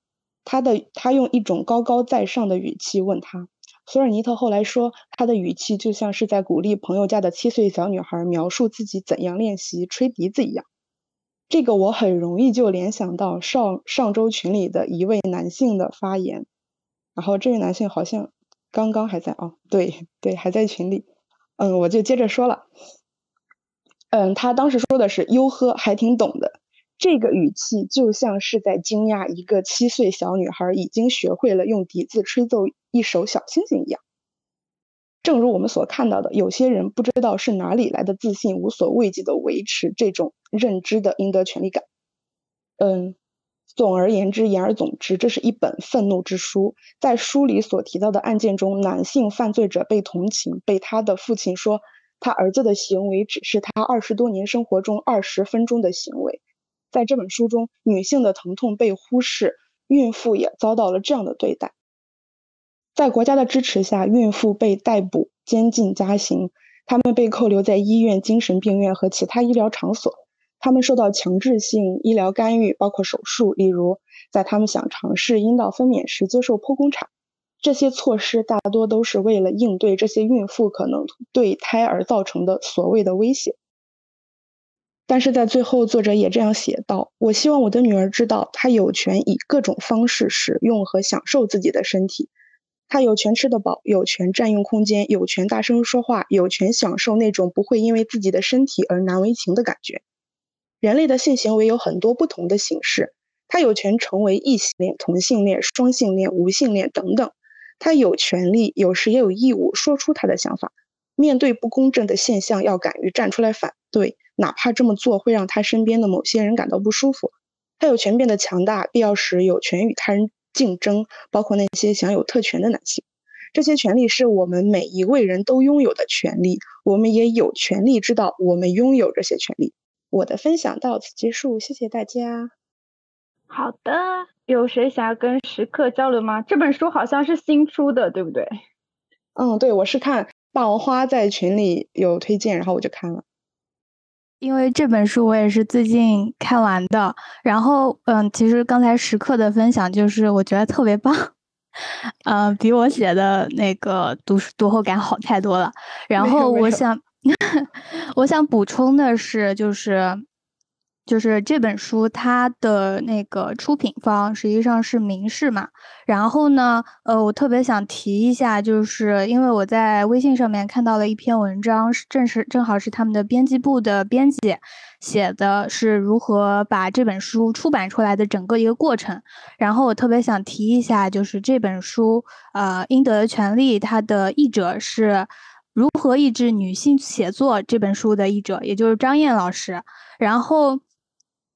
他的他用一种高高在上的语气问他。索尔尼特后来说，他的语气就像是在鼓励朋友家的七岁小女孩描述自己怎样练习吹笛子一样。这个我很容易就联想到上上周群里的一位男性的发言。然后这位男性好像刚刚还在哦，对对，还在群里。嗯，我就接着说了。嗯，他当时说的是“哟呵”，还挺懂的。这个语气就像是在惊讶一个七岁小女孩已经学会了用笛子吹奏一首小星星一样。正如我们所看到的，有些人不知道是哪里来的自信，无所畏惧的维持这种认知的应得权利感。嗯，总而言之，言而总之，这是一本愤怒之书。在书里所提到的案件中，男性犯罪者被同情，被他的父亲说他儿子的行为只是他二十多年生活中二十分钟的行为。在这本书中，女性的疼痛被忽视，孕妇也遭到了这样的对待。在国家的支持下，孕妇被逮捕、监禁、加刑，她们被扣留在医院、精神病院和其他医疗场所。她们受到强制性医疗干预，包括手术，例如在她们想尝试阴道分娩时接受剖宫产。这些措施大多都是为了应对这些孕妇可能对胎儿造成的所谓的威胁。但是在最后，作者也这样写道：“我希望我的女儿知道，她有权以各种方式使用和享受自己的身体，她有权吃得饱，有权占用空间，有权大声说话，有权享受那种不会因为自己的身体而难为情的感觉。人类的性行为有很多不同的形式，她有权成为异性恋、同性恋、双性恋、无性恋等等。她有权利，有时也有义务说出她的想法。面对不公正的现象，要敢于站出来反对。”哪怕这么做会让他身边的某些人感到不舒服，他有权变得强大，必要时有权与他人竞争，包括那些享有特权的男性。这些权利是我们每一位人都拥有的权利，我们也有权利知道我们拥有这些权利。我的分享到此结束，谢谢大家。好的，有谁想要跟时刻交流吗？这本书好像是新出的，对不对？嗯，对，我是看霸王花在群里有推荐，然后我就看了。因为这本书我也是最近看完的，然后嗯，其实刚才时刻的分享就是我觉得特别棒，嗯，比我写的那个读读后感好太多了。然后我想，我想补充的是，就是。就是这本书，它的那个出品方实际上是明世嘛。然后呢，呃，我特别想提一下，就是因为我在微信上面看到了一篇文章，正是正好是他们的编辑部的编辑写的，是如何把这本书出版出来的整个一个过程。然后我特别想提一下，就是这本书，呃，《应得的权利》，它的译者是《如何抑制女性写作》这本书的译者，也就是张燕老师。然后。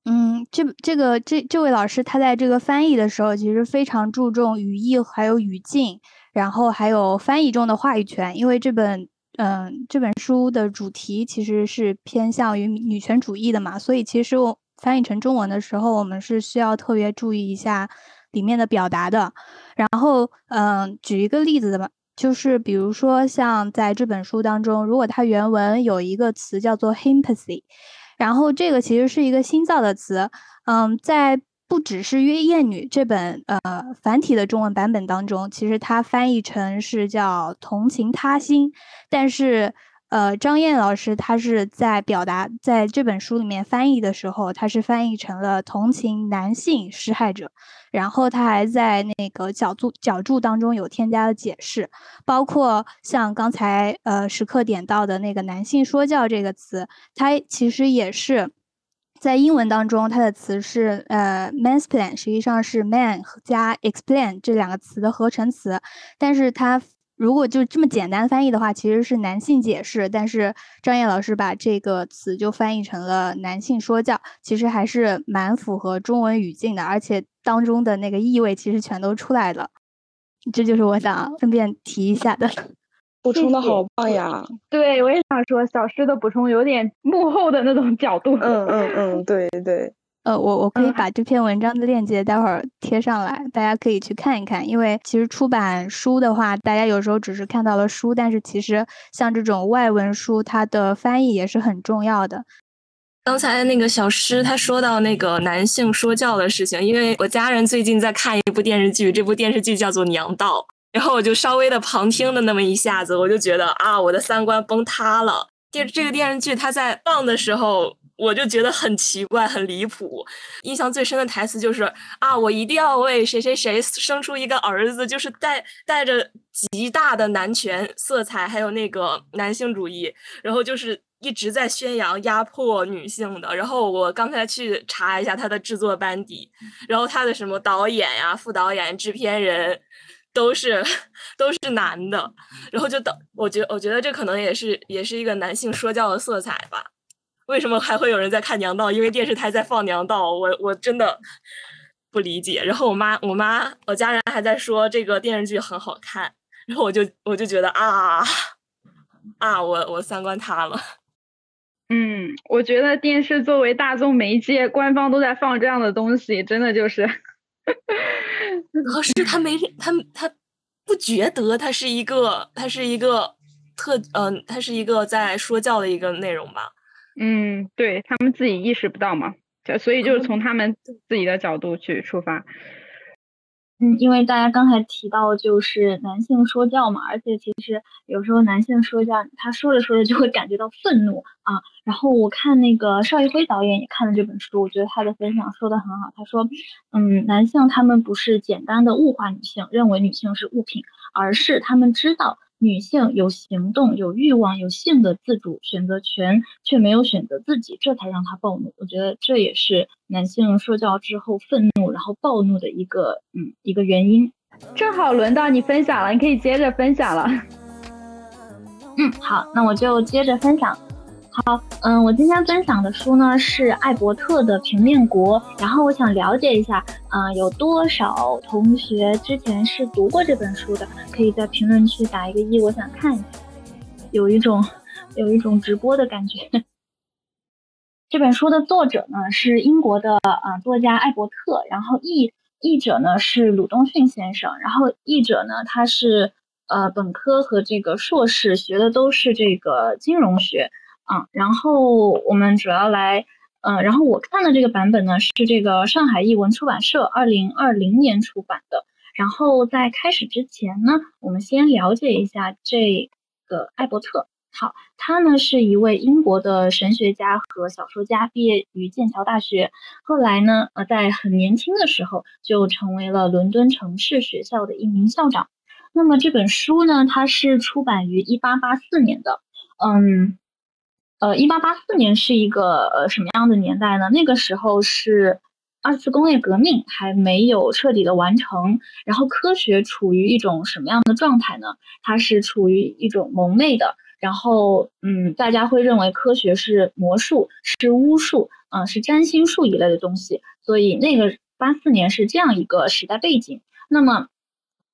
嗯，这这个这这位老师他在这个翻译的时候，其实非常注重语义还有语境，然后还有翻译中的话语权。因为这本嗯这本书的主题其实是偏向于女权主义的嘛，所以其实我翻译成中文的时候，我们是需要特别注意一下里面的表达的。然后嗯，举一个例子的吧，就是比如说像在这本书当中，如果它原文有一个词叫做 “hympathy”。然后这个其实是一个新造的词，嗯，在不只是《约艳女》这本呃繁体的中文版本当中，其实它翻译成是叫“同情他心”，但是呃张燕老师他是在表达在这本书里面翻译的时候，他是翻译成了“同情男性施害者”。然后他还在那个脚注脚注当中有添加了解释，包括像刚才呃时刻点到的那个“男性说教”这个词，它其实也是在英文当中它的词是呃 mansplain，实际上是 man 加 explain 这两个词的合成词，但是它。如果就这么简单翻译的话，其实是男性解释，但是张燕老师把这个词就翻译成了男性说教，其实还是蛮符合中文语境的，而且当中的那个意味其实全都出来了。这就是我想顺便提一下的。补充的好棒呀！对，我也想说，小诗的补充有点幕后的那种角度。嗯嗯嗯，对对。呃，我我可以把这篇文章的链接待会儿贴上来，大家可以去看一看。因为其实出版书的话，大家有时候只是看到了书，但是其实像这种外文书，它的翻译也是很重要的。刚才那个小诗他说到那个男性说教的事情，因为我家人最近在看一部电视剧，这部电视剧叫做《娘道》，然后我就稍微的旁听了那么一下子，我就觉得啊，我的三观崩塌了。电这个电视剧它在放的时候。我就觉得很奇怪，很离谱。印象最深的台词就是啊，我一定要为谁谁谁生出一个儿子，就是带带着极大的男权色彩，还有那个男性主义，然后就是一直在宣扬压迫女性的。然后我刚才去查一下他的制作班底，然后他的什么导演呀、副导演、制片人都是都是男的。然后就导，我觉我觉得这可能也是也是一个男性说教的色彩吧。为什么还会有人在看娘道？因为电视台在放娘道。我我真的不理解。然后我妈我妈我家人还在说这个电视剧很好看，然后我就我就觉得啊。啊，我我三观塌了。嗯，我觉得电视作为大众媒介，官方都在放这样的东西，真的就是。可是他没他他不觉得他是一个他是一个特嗯，他是一个在说教的一个内容吧？嗯，对他们自己意识不到嘛，所以就是从他们自己的角度去出发。嗯，因为大家刚才提到就是男性说教嘛，而且其实有时候男性说教，他说着说着就会感觉到愤怒啊。然后我看那个邵艺辉导演也看了这本书，我觉得他的分享说的很好。他说，嗯，男性他们不是简单的物化女性，认为女性是物品，而是他们知道。女性有行动、有欲望、有性的自主选择权，却没有选择自己，这才让她暴怒。我觉得这也是男性受教之后愤怒，然后暴怒的一个嗯一个原因。正好轮到你分享了，你可以接着分享了。嗯，好，那我就接着分享。好，嗯，我今天分享的书呢是艾伯特的《平面国》，然后我想了解一下，啊，有多少同学之前是读过这本书的？可以在评论区打一个一，我想看一下，有一种有一种直播的感觉。这本书的作者呢是英国的啊作家艾伯特，然后译译者呢是鲁东逊先生，然后译者呢他是呃本科和这个硕士学的都是这个金融学。啊，然后我们主要来，嗯，然后我看的这个版本呢是这个上海译文出版社二零二零年出版的。然后在开始之前呢，我们先了解一下这个艾伯特。好，他呢是一位英国的神学家和小说家，毕业于剑桥大学。后来呢，呃，在很年轻的时候就成为了伦敦城市学校的一名校长。那么这本书呢，它是出版于一八八四年的，嗯。呃，一八八四年是一个呃什么样的年代呢？那个时候是二次工业革命还没有彻底的完成，然后科学处于一种什么样的状态呢？它是处于一种蒙昧的，然后嗯，大家会认为科学是魔术、是巫术，嗯，是占星术一类的东西，所以那个八四年是这样一个时代背景。那么，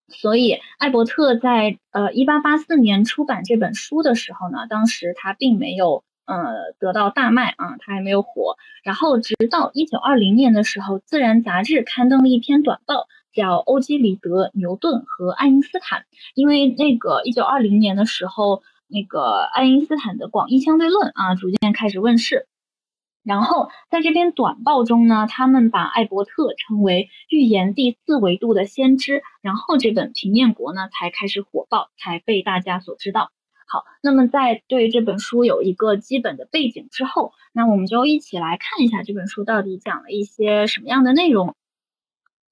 所以艾伯特在呃一八八四年出版这本书的时候呢，当时他并没有。呃，得到大卖啊，他还没有火。然后直到一九二零年的时候，《自然》杂志刊登了一篇短报，叫《欧几里得、牛顿和爱因斯坦》。因为那个一九二零年的时候，那个爱因斯坦的广义相对论啊，逐渐开始问世。然后在这篇短报中呢，他们把艾伯特称为预言第四维度的先知。然后这本《平面国》呢，才开始火爆，才被大家所知道。好，那么在对这本书有一个基本的背景之后，那我们就一起来看一下这本书到底讲了一些什么样的内容。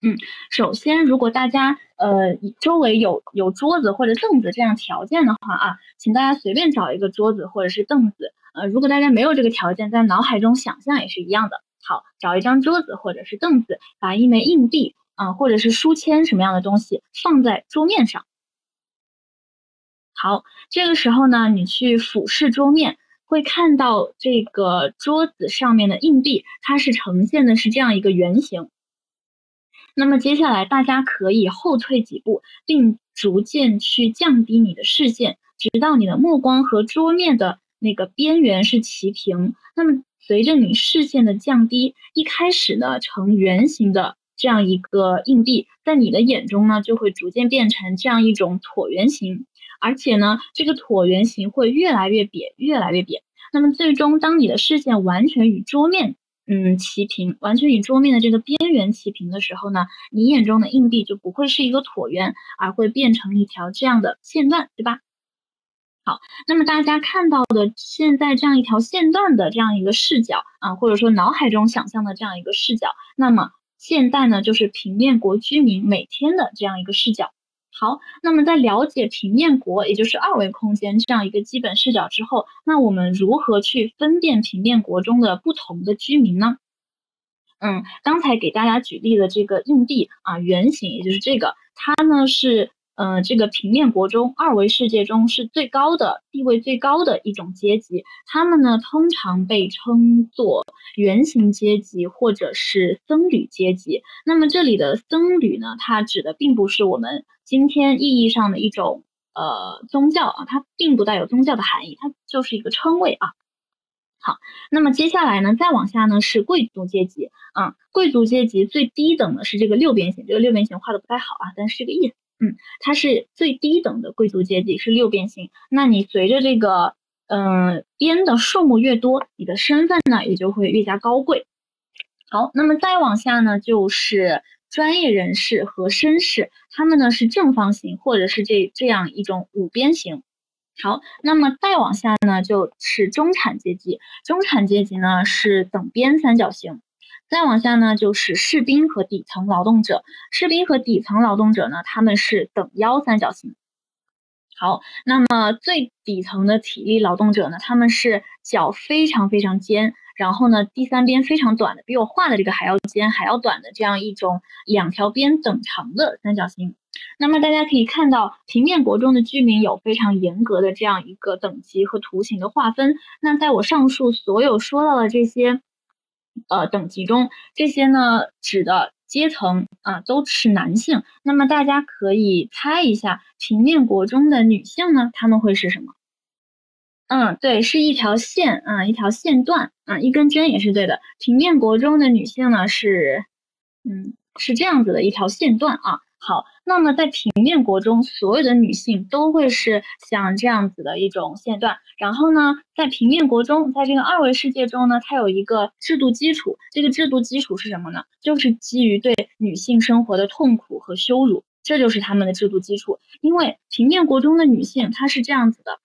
嗯，首先，如果大家呃周围有有桌子或者凳子这样条件的话啊，请大家随便找一个桌子或者是凳子。呃，如果大家没有这个条件，在脑海中想象也是一样的。好，找一张桌子或者是凳子，把一枚硬币啊或者是书签什么样的东西放在桌面上。好，这个时候呢，你去俯视桌面，会看到这个桌子上面的硬币，它是呈现的是这样一个圆形。那么接下来大家可以后退几步，并逐渐去降低你的视线，直到你的目光和桌面的那个边缘是齐平。那么随着你视线的降低，一开始呢呈圆形的这样一个硬币，在你的眼中呢就会逐渐变成这样一种椭圆形。而且呢，这个椭圆形会越来越扁，越来越扁。那么最终，当你的视线完全与桌面嗯齐平，完全与桌面的这个边缘齐平的时候呢，你眼中的硬币就不会是一个椭圆，而会变成一条这样的线段，对吧？好，那么大家看到的现在这样一条线段的这样一个视角啊，或者说脑海中想象的这样一个视角，那么现在呢，就是平面国居民每天的这样一个视角。好，那么在了解平面国，也就是二维空间这样一个基本视角之后，那我们如何去分辨平面国中的不同的居民呢？嗯，刚才给大家举例的这个硬币啊，圆形，也就是这个，它呢是。嗯，这个平面国中二维世界中是最高的地位最高的一种阶级，他们呢通常被称作圆形阶级或者是僧侣阶级。那么这里的僧侣呢，它指的并不是我们今天意义上的一种呃宗教啊，它并不带有宗教的含义，它就是一个称谓啊。好，那么接下来呢，再往下呢是贵族阶级啊，贵族阶级最低等的是这个六边形，这个六边形画的不太好啊，但是这个意思。嗯，它是最低等的贵族阶级，是六边形。那你随着这个，嗯，边的数目越多，你的身份呢也就会越加高贵。好，那么再往下呢，就是专业人士和绅士，他们呢是正方形或者是这这样一种五边形。好，那么再往下呢，就是中产阶级，中产阶级呢是等边三角形。再往下呢，就是士兵和底层劳动者。士兵和底层劳动者呢，他们是等腰三角形。好，那么最底层的体力劳动者呢，他们是脚非常非常尖，然后呢，第三边非常短的，比我画的这个还要尖还要短的这样一种两条边等长的三角形。那么大家可以看到，平面国中的居民有非常严格的这样一个等级和图形的划分。那在我上述所有说到的这些。呃，等级中这些呢，指的阶层啊，都是男性。那么大家可以猜一下，平面国中的女性呢，他们会是什么？嗯，对，是一条线啊，一条线段啊，一根针也是对的。平面国中的女性呢，是，嗯，是这样子的一条线段啊。好，那么在平面国中，所有的女性都会是像这样子的一种线段。然后呢，在平面国中，在这个二维世界中呢，它有一个制度基础。这个制度基础是什么呢？就是基于对女性生活的痛苦和羞辱，这就是他们的制度基础。因为平面国中的女性，她是这样子的，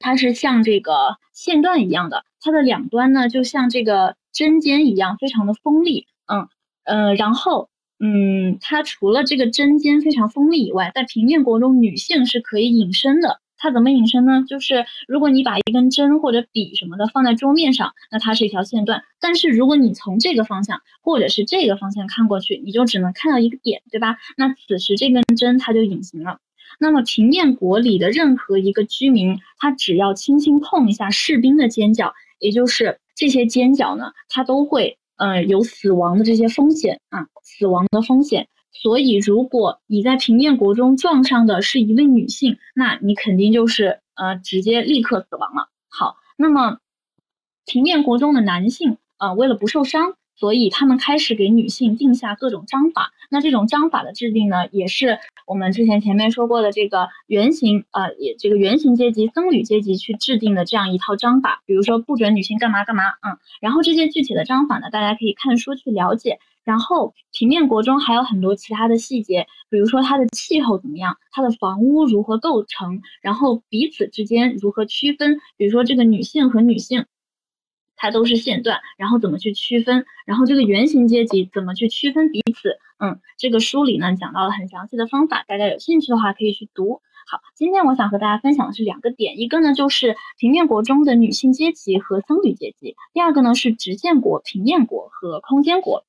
她是像这个线段一样的，它的两端呢，就像这个针尖一样，非常的锋利。嗯呃，然后。嗯，它除了这个针尖非常锋利以外，在平面国中，女性是可以隐身的。它怎么隐身呢？就是如果你把一根针或者笔什么的放在桌面上，那它是一条线段。但是如果你从这个方向或者是这个方向看过去，你就只能看到一个点，对吧？那此时这根针它就隐形了。那么平面国里的任何一个居民，他只要轻轻碰一下士兵的尖角，也就是这些尖角呢，它都会。呃，有死亡的这些风险啊，死亡的风险。所以，如果你在平面国中撞上的是一位女性，那你肯定就是呃，直接立刻死亡了。好，那么平面国中的男性啊，为了不受伤。所以他们开始给女性定下各种章法，那这种章法的制定呢，也是我们之前前面说过的这个原型啊，也这个原型阶级僧侣阶级去制定的这样一套章法。比如说不准女性干嘛干嘛，嗯，然后这些具体的章法呢，大家可以看书去了解。然后平面国中还有很多其他的细节，比如说它的气候怎么样，它的房屋如何构成，然后彼此之间如何区分，比如说这个女性和女性。它都是线段，然后怎么去区分？然后这个圆形阶级怎么去区分彼此？嗯，这个书里呢讲到了很详细的方法，大家有兴趣的话可以去读。好，今天我想和大家分享的是两个点，一个呢就是平面国中的女性阶级和僧侣阶级，第二个呢是直线国、平面国和空间国。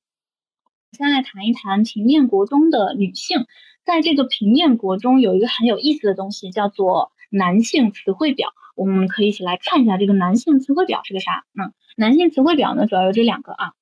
先来谈一谈平面国中的女性，在这个平面国中有一个很有意思的东西，叫做男性词汇表。我们可以一起来看一下这个男性词汇表是个啥？嗯，男性词汇表呢，主要有这两个啊，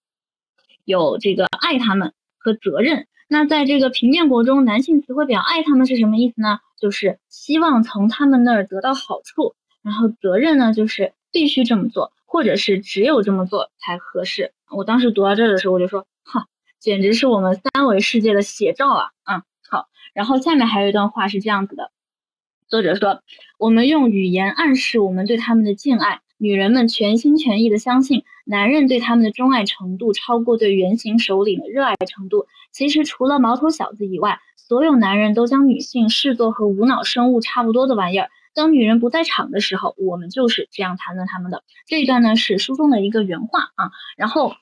有这个爱他们和责任。那在这个平面国中，男性词汇表爱他们是什么意思呢？就是希望从他们那儿得到好处。然后责任呢，就是必须这么做，或者是只有这么做才合适。我当时读到这儿的时候，我就说，哈，简直是我们三维世界的写照啊！嗯，好。然后下面还有一段话是这样子的。作者说：“我们用语言暗示我们对他们的敬爱。女人们全心全意地相信，男人对他们的钟爱程度超过对原型首领的热爱程度。其实，除了毛头小子以外，所有男人都将女性视作和无脑生物差不多的玩意儿。当女人不在场的时候，我们就是这样谈论他们的。”这一段呢是书中的一个原话啊。然后。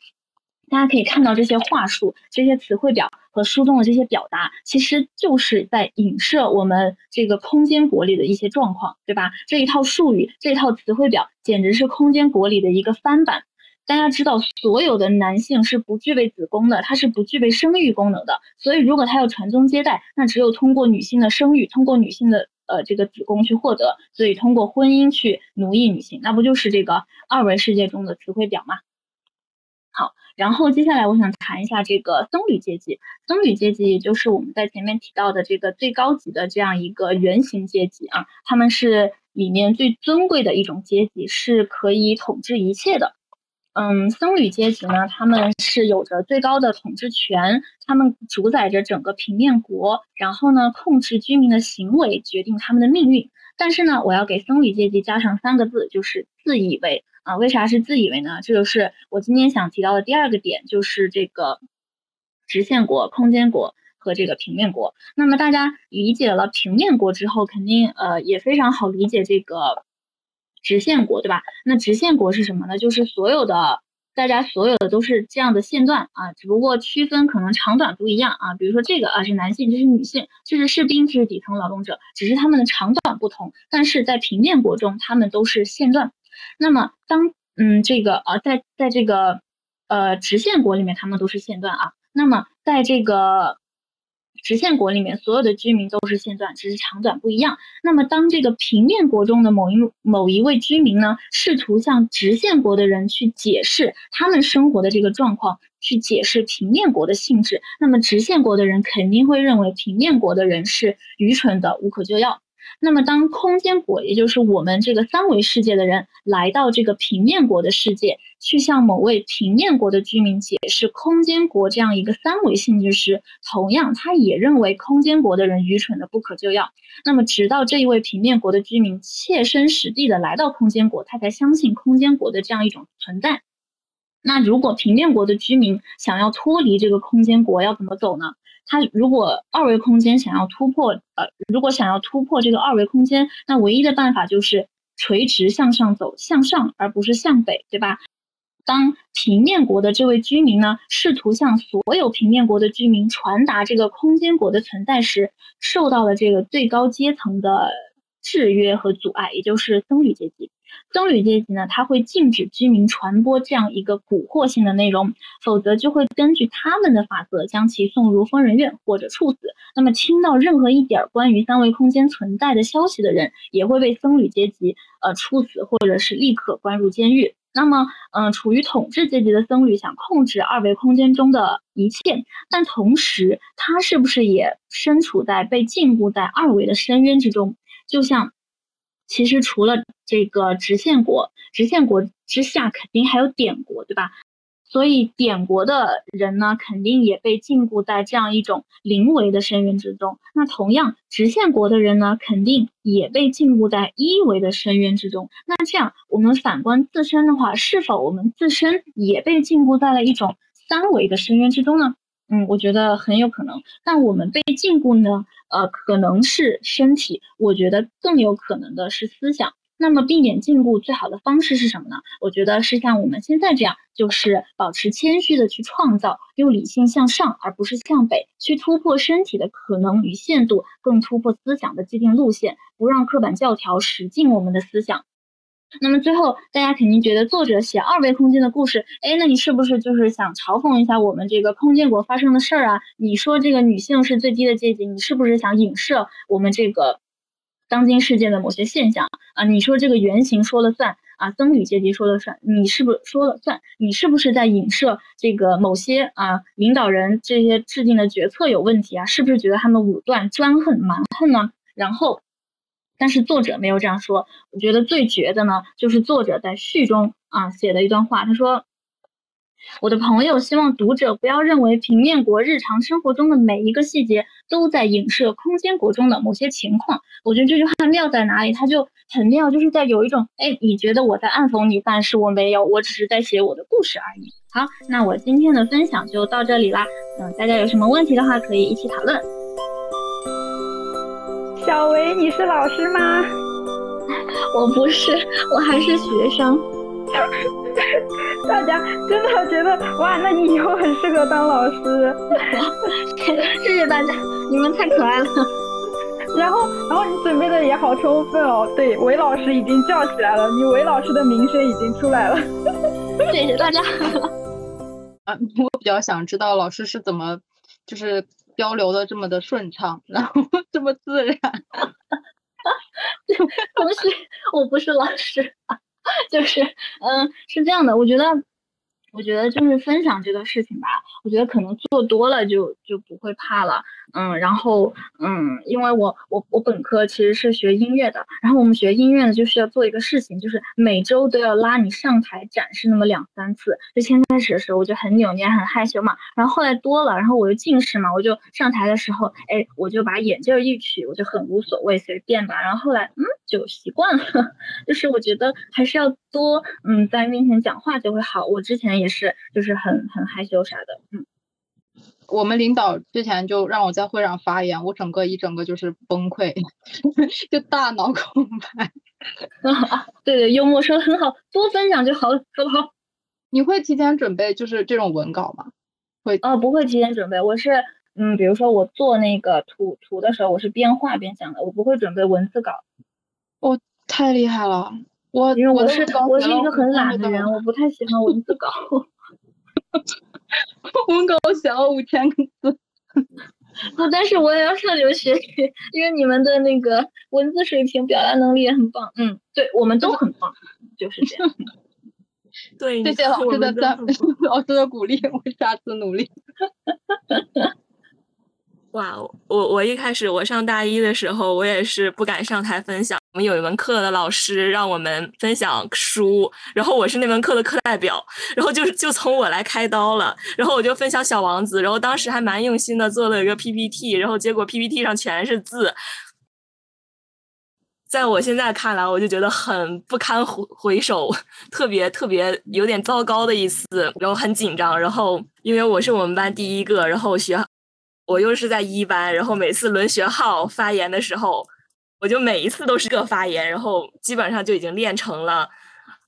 大家可以看到这些话术、这些词汇表和书中的这些表达，其实就是在影射我们这个空间国里的一些状况，对吧？这一套术语、这套词汇表简直是空间国里的一个翻版。大家知道，所有的男性是不具备子宫的，他是不具备生育功能的。所以，如果他要传宗接代，那只有通过女性的生育，通过女性的呃这个子宫去获得。所以，通过婚姻去奴役女性，那不就是这个二维世界中的词汇表吗？好，然后接下来我想谈一下这个僧侣阶级。僧侣阶级也就是我们在前面提到的这个最高级的这样一个原型阶级啊，他们是里面最尊贵的一种阶级，是可以统治一切的。嗯，僧侣阶级呢，他们是有着最高的统治权，他们主宰着整个平面国，然后呢，控制居民的行为，决定他们的命运。但是呢，我要给僧侣阶级加上三个字，就是自以为啊。为啥是自以为呢？这就是我今天想提到的第二个点，就是这个直线国、空间国和这个平面国。那么大家理解了平面国之后，肯定呃也非常好理解这个。直线国对吧？那直线国是什么呢？就是所有的大家所有的都是这样的线段啊，只不过区分可能长短不一样啊。比如说这个啊是男性，这是女性，这是士兵，这是底层劳动者，只是他们的长短不同。但是在平面国中，他们都是线段。那么当嗯这个啊在在这个呃直线国里面，他们都是线段啊。那么在这个直线国里面，所有的居民都是线段，只是长短不一样。那么，当这个平面国中的某一某一位居民呢，试图向直线国的人去解释他们生活的这个状况，去解释平面国的性质，那么直线国的人肯定会认为平面国的人是愚蠢的、无可救药。那么，当空间国，也就是我们这个三维世界的人来到这个平面国的世界，去向某位平面国的居民解释空间国这样一个三维性质时，同样，他也认为空间国的人愚蠢的不可救药。那么，直到这一位平面国的居民切身实地的来到空间国，他才相信空间国的这样一种存在。那如果平面国的居民想要脱离这个空间国，要怎么走呢？他如果二维空间想要突破，呃，如果想要突破这个二维空间，那唯一的办法就是垂直向上走，向上而不是向北，对吧？当平面国的这位居民呢，试图向所有平面国的居民传达这个空间国的存在时，受到了这个最高阶层的制约和阻碍，也就是僧侣阶级。僧侣阶级呢，他会禁止居民传播这样一个蛊惑性的内容，否则就会根据他们的法则将其送入疯人院或者处死。那么，听到任何一点关于三维空间存在的消息的人，也会被僧侣阶级呃处死，或者是立刻关入监狱。那么，嗯，处于统治阶级的僧侣想控制二维空间中的一切，但同时，他是不是也身处在被禁锢在二维的深渊之中？就像。其实除了这个直线国，直线国之下肯定还有点国，对吧？所以点国的人呢，肯定也被禁锢在这样一种零维的深渊之中。那同样，直线国的人呢，肯定也被禁锢在一维的深渊之中。那这样，我们反观自身的话，是否我们自身也被禁锢在了一种三维的深渊之中呢？嗯，我觉得很有可能。但我们被禁锢呢？呃，可能是身体，我觉得更有可能的是思想。那么避免禁锢最好的方式是什么呢？我觉得是像我们现在这样，就是保持谦虚的去创造，用理性向上，而不是向北，去突破身体的可能与限度，更突破思想的既定路线，不让刻板教条使尽我们的思想。那么最后，大家肯定觉得作者写二维空间的故事，哎，那你是不是就是想嘲讽一下我们这个空间国发生的事儿啊？你说这个女性是最低的阶级，你是不是想影射我们这个当今世界的某些现象啊？你说这个原型说了算啊，僧侣阶级说了算，你是不是说了算？你是不是在影射这个某些啊领导人这些制定的决策有问题啊？是不是觉得他们武断、专横、蛮横呢？然后。但是作者没有这样说，我觉得最绝的呢，就是作者在序中啊写的一段话，他说：“我的朋友希望读者不要认为平面国日常生活中的每一个细节都在影射空间国中的某些情况。”我觉得这句话妙在哪里？它就很妙，就是在有一种，哎，你觉得我在暗讽你，但是我没有，我只是在写我的故事而已。好，那我今天的分享就到这里啦。嗯，大家有什么问题的话，可以一起讨论。小维，你是老师吗？我不是，我还是学生。大家真的觉得哇，那你以后很适合当老师。谢谢大家，你们太可爱了。然后，然后你准备的也好充分哦。对，韦老师已经叫起来了，你韦老师的名声已经出来了。谢谢大家。啊，我比较想知道老师是怎么，就是交流的这么的顺畅，然后 这么自然。不是，我不是老师，就是，嗯，是这样的，我觉得。我觉得就是分享这个事情吧，我觉得可能做多了就就不会怕了，嗯，然后嗯，因为我我我本科其实是学音乐的，然后我们学音乐呢，就是要做一个事情，就是每周都要拉你上台展示那么两三次。就先开始的时候我就很扭捏很害羞嘛，然后后来多了，然后我又近视嘛，我就上台的时候，哎，我就把眼镜一取，我就很无所谓，随便吧。然后后来嗯就习惯了，就是我觉得还是要多嗯在面前讲话就会好。我之前。也是，就是很很害羞啥的，嗯。我们领导之前就让我在会上发言，我整个一整个就是崩溃，就大脑空白。对对，幽默说的很好，多分享就好了，说的好。你会提前准备就是这种文稿吗？会哦，不会提前准备，我是嗯，比如说我做那个图图的时候，我是边画边讲的，我不会准备文字稿。哦，太厉害了。我因为我是我是一个很懒的人，我不太喜欢文字稿。文稿写了五千个字，不，但是我也要上你们学习，因为你们的那个文字水平、表达能力也很棒。嗯，对，我们都很棒，就是这样。对，谢谢老师的赞，老师的鼓励，我下次努力。哇，我我一开始我上大一的时候，我也是不敢上台分享。我们有一门课的老师让我们分享书，然后我是那门课的课代表，然后就就从我来开刀了。然后我就分享《小王子》，然后当时还蛮用心的做了一个 PPT，然后结果 PPT 上全是字，在我现在看来，我就觉得很不堪回回首，特别特别有点糟糕的一次，然后很紧张。然后因为我是我们班第一个，然后学。我又是在一班，然后每次轮学号发言的时候，我就每一次都是个发言，然后基本上就已经练成了，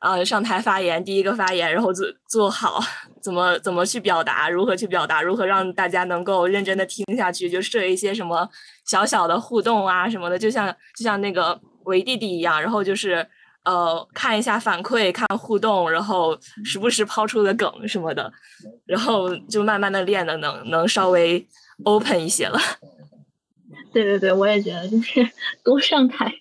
呃，上台发言第一个发言，然后做做好怎么怎么去表达，如何去表达，如何让大家能够认真的听下去，就设一些什么小小的互动啊什么的，就像就像那个维弟弟一样，然后就是呃看一下反馈，看互动，然后时不时抛出的梗什么的，然后就慢慢的练的能能稍微。Open 一些了，对对对，我也觉得就是 多上台，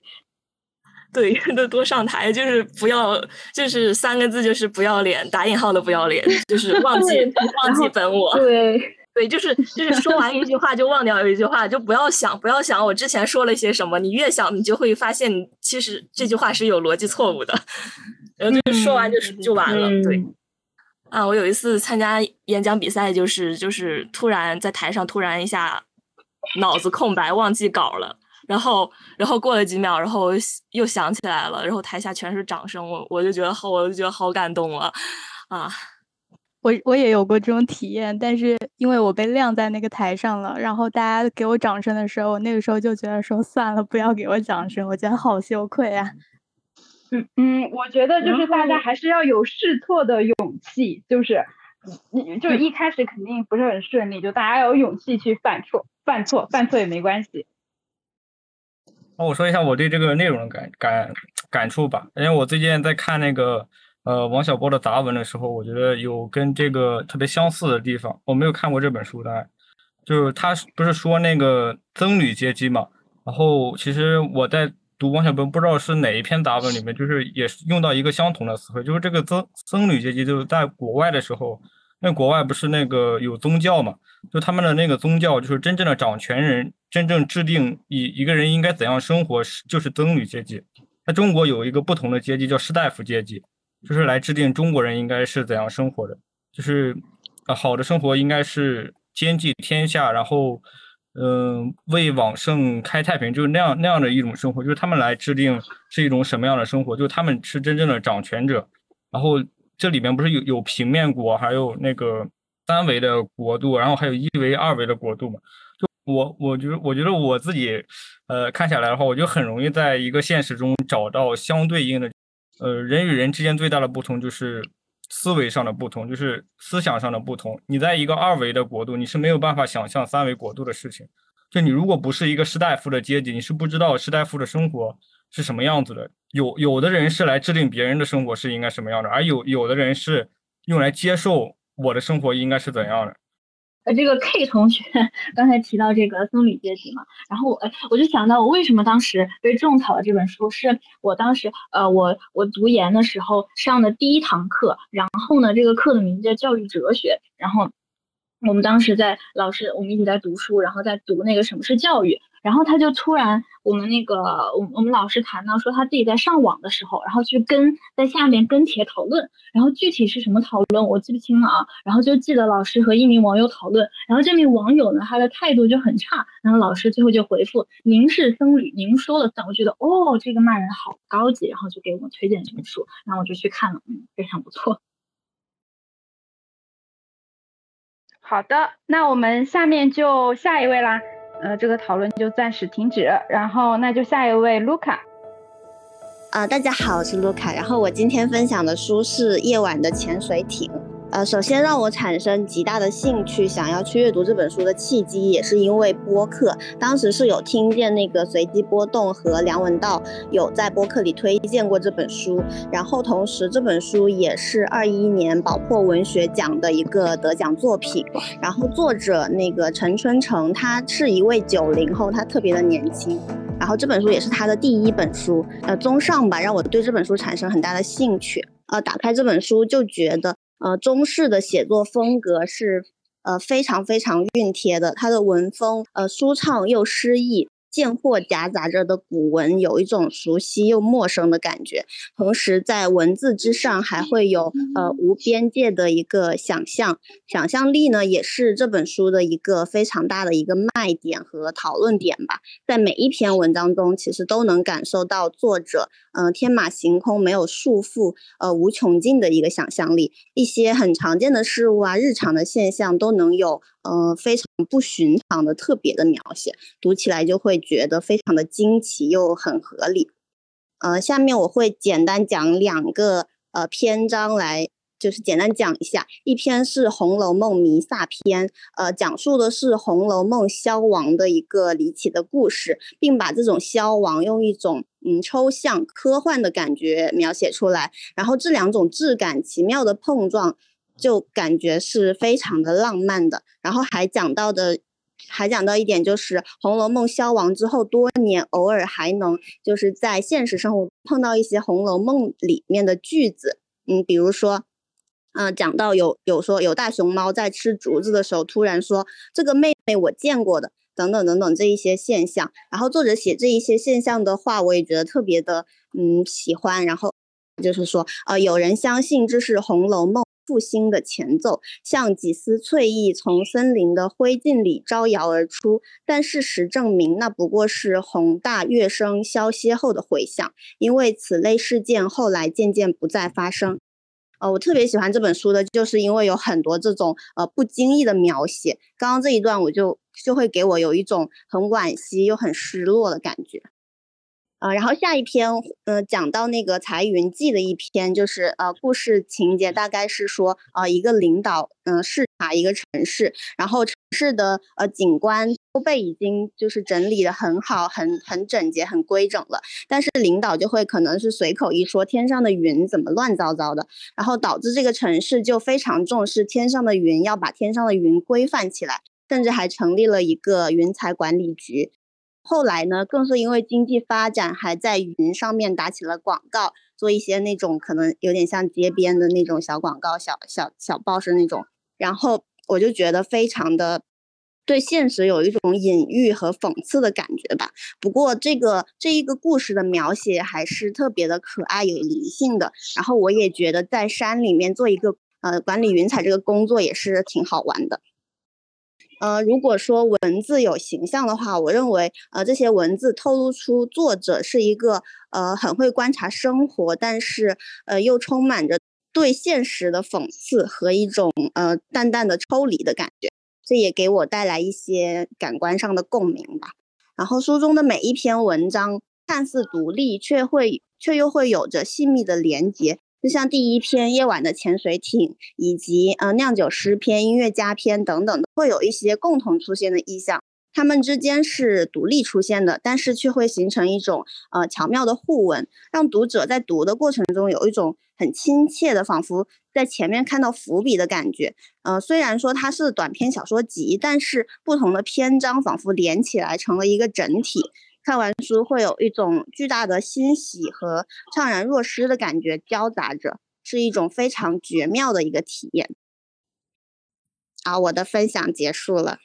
对，多多上台，就是不要，就是三个字，就是不要脸，打引号的不要脸，就是忘记 忘记本我，对。对，就是就是说完一句话就忘掉一句话，就不要想不要想我之前说了些什么，你越想你就会发现，其实这句话是有逻辑错误的，然后就是说完就是就完了，对。啊，我有一次参加演讲比赛，就是就是突然在台上突然一下脑子空白，忘记稿了，然后然后过了几秒，然后又想起来了，然后台下全是掌声，我我就觉得好，我就觉得好感动了啊！我我也有过这种体验，但是因为我被晾在那个台上了，然后大家给我掌声的时候，我那个时候就觉得说算了，不要给我掌声，我觉得好羞愧啊。嗯嗯，我觉得就是大家还是要有试错的勇气，就是你就一开始肯定不是很顺利，就大家有勇气去犯错，犯错犯错也没关系。那我说一下我对这个内容的感感感触吧，因为我最近在看那个呃王小波的杂文的时候，我觉得有跟这个特别相似的地方。我没有看过这本书的，就是他不是说那个僧侣阶级嘛，然后其实我在。读王小波不知道是哪一篇杂文里面，就是也是用到一个相同的词汇，就是这个僧僧侣阶级，就是在国外的时候，那国外不是那个有宗教嘛，就他们的那个宗教就是真正的掌权人，真正制定一一个人应该怎样生活，是就是僧侣阶级。在中国有一个不同的阶级叫士大夫阶级，就是来制定中国人应该是怎样生活的，就是呃好的生活应该是兼济天下，然后。嗯，为往圣开太平，就是那样那样的一种生活，就是他们来制定是一种什么样的生活，就是他们是真正的掌权者。然后这里面不是有有平面国，还有那个三维的国度，然后还有一维、二维的国度嘛？就我，我觉得，我觉得我自己，呃，看下来的话，我就很容易在一个现实中找到相对应的，呃，人与人之间最大的不同就是思维上的不同，就是思想上的不同。你在一个二维的国度，你是没有办法想象三维国度的事情。就你如果不是一个士大夫的阶级，你是不知道士大夫的生活是什么样子的。有有的人是来制定别人的生活是应该什么样的，而有有的人是用来接受我的生活应该是怎样的。呃，这个 K 同学刚才提到这个僧侣阶级嘛，然后我我就想到我为什么当时被种草了这本书，是我当时呃我我读研的时候上的第一堂课，然后呢这个课的名字叫教育哲学，然后我们当时在老师我们一直在读书，然后在读那个什么是教育。然后他就突然，我们那个，我我们老师谈到说他自己在上网的时候，然后去跟在下面跟帖讨论，然后具体是什么讨论我记不清了啊，然后就记得老师和一名网友讨论，然后这名网友呢他的态度就很差，然后老师最后就回复您是僧侣，您说了算，我觉得哦这个骂人好高级，然后就给我们推荐这本书，然后我就去看了，嗯，非常不错。好的，那我们下面就下一位啦。呃，这个讨论就暂时停止，然后那就下一位卢卡。啊，大家好，我是卢卡，然后我今天分享的书是《夜晚的潜水艇》。呃，首先让我产生极大的兴趣，想要去阅读这本书的契机，也是因为播客。当时是有听见那个随机波动和梁文道有在播客里推荐过这本书，然后同时这本书也是二一年宝珀文学奖的一个得奖作品。然后作者那个陈春成，他是一位九零后，他特别的年轻。然后这本书也是他的第一本书。呃，综上吧，让我对这本书产生很大的兴趣。呃，打开这本书就觉得。呃，中式的写作风格是呃非常非常熨帖的，它的文风呃舒畅又诗意。贱货夹杂着的古文，有一种熟悉又陌生的感觉。同时，在文字之上还会有呃无边界的一个想象，想象力呢，也是这本书的一个非常大的一个卖点和讨论点吧。在每一篇文章中，其实都能感受到作者嗯天马行空、没有束缚、呃无穷尽的一个想象力。一些很常见的事物啊，日常的现象都能有。呃，非常不寻常的特别的描写，读起来就会觉得非常的惊奇又很合理。呃，下面我会简单讲两个呃篇章来，就是简单讲一下。一篇是《红楼梦弥撒篇》，呃，讲述的是《红楼梦》消亡的一个离奇的故事，并把这种消亡用一种嗯抽象科幻的感觉描写出来。然后这两种质感奇妙的碰撞。就感觉是非常的浪漫的，然后还讲到的，还讲到一点就是《红楼梦》消亡之后多年，偶尔还能就是在现实生活碰到一些《红楼梦》里面的句子，嗯，比如说，嗯，讲到有有说有大熊猫在吃竹子的时候，突然说这个妹妹我见过的，等等等等这一些现象，然后作者写这一些现象的话，我也觉得特别的嗯喜欢，然后就是说，呃，有人相信这是《红楼梦》。复兴的前奏，像几丝翠意从森林的灰烬里招摇而出，但事实证明，那不过是宏大乐声消歇后的回响，因为此类事件后来渐渐不再发生。呃，我特别喜欢这本书的，就是因为有很多这种呃不经意的描写。刚刚这一段，我就就会给我有一种很惋惜又很失落的感觉。呃，然后下一篇，呃，讲到那个彩云记的一篇，就是呃，故事情节大概是说，呃，一个领导，嗯，视察一个城市，然后城市的呃景观都被已经就是整理的很好，很很整洁，很规整了，但是领导就会可能是随口一说，天上的云怎么乱糟糟的，然后导致这个城市就非常重视天上的云，要把天上的云规范起来，甚至还成立了一个云彩管理局。后来呢，更是因为经济发展，还在云上面打起了广告，做一些那种可能有点像街边的那种小广告、小小小报是那种。然后我就觉得非常的对现实有一种隐喻和讽刺的感觉吧。不过这个这一个故事的描写还是特别的可爱有灵性的。然后我也觉得在山里面做一个呃管理云彩这个工作也是挺好玩的。呃，如果说文字有形象的话，我认为，呃，这些文字透露出作者是一个呃很会观察生活，但是呃又充满着对现实的讽刺和一种呃淡淡的抽离的感觉，这也给我带来一些感官上的共鸣吧。然后书中的每一篇文章看似独立，却会却又会有着细密的连结，就像第一篇《夜晚的潜水艇》，以及呃酿酒师篇、音乐家篇等等，会有一些共同出现的意象。它们之间是独立出现的，但是却会形成一种呃巧妙的互文，让读者在读的过程中有一种很亲切的，仿佛在前面看到伏笔的感觉。呃，虽然说它是短篇小说集，但是不同的篇章仿佛连起来成了一个整体。看完书会有一种巨大的欣喜和怅然若失的感觉交杂着，是一种非常绝妙的一个体验。好，我的分享结束了。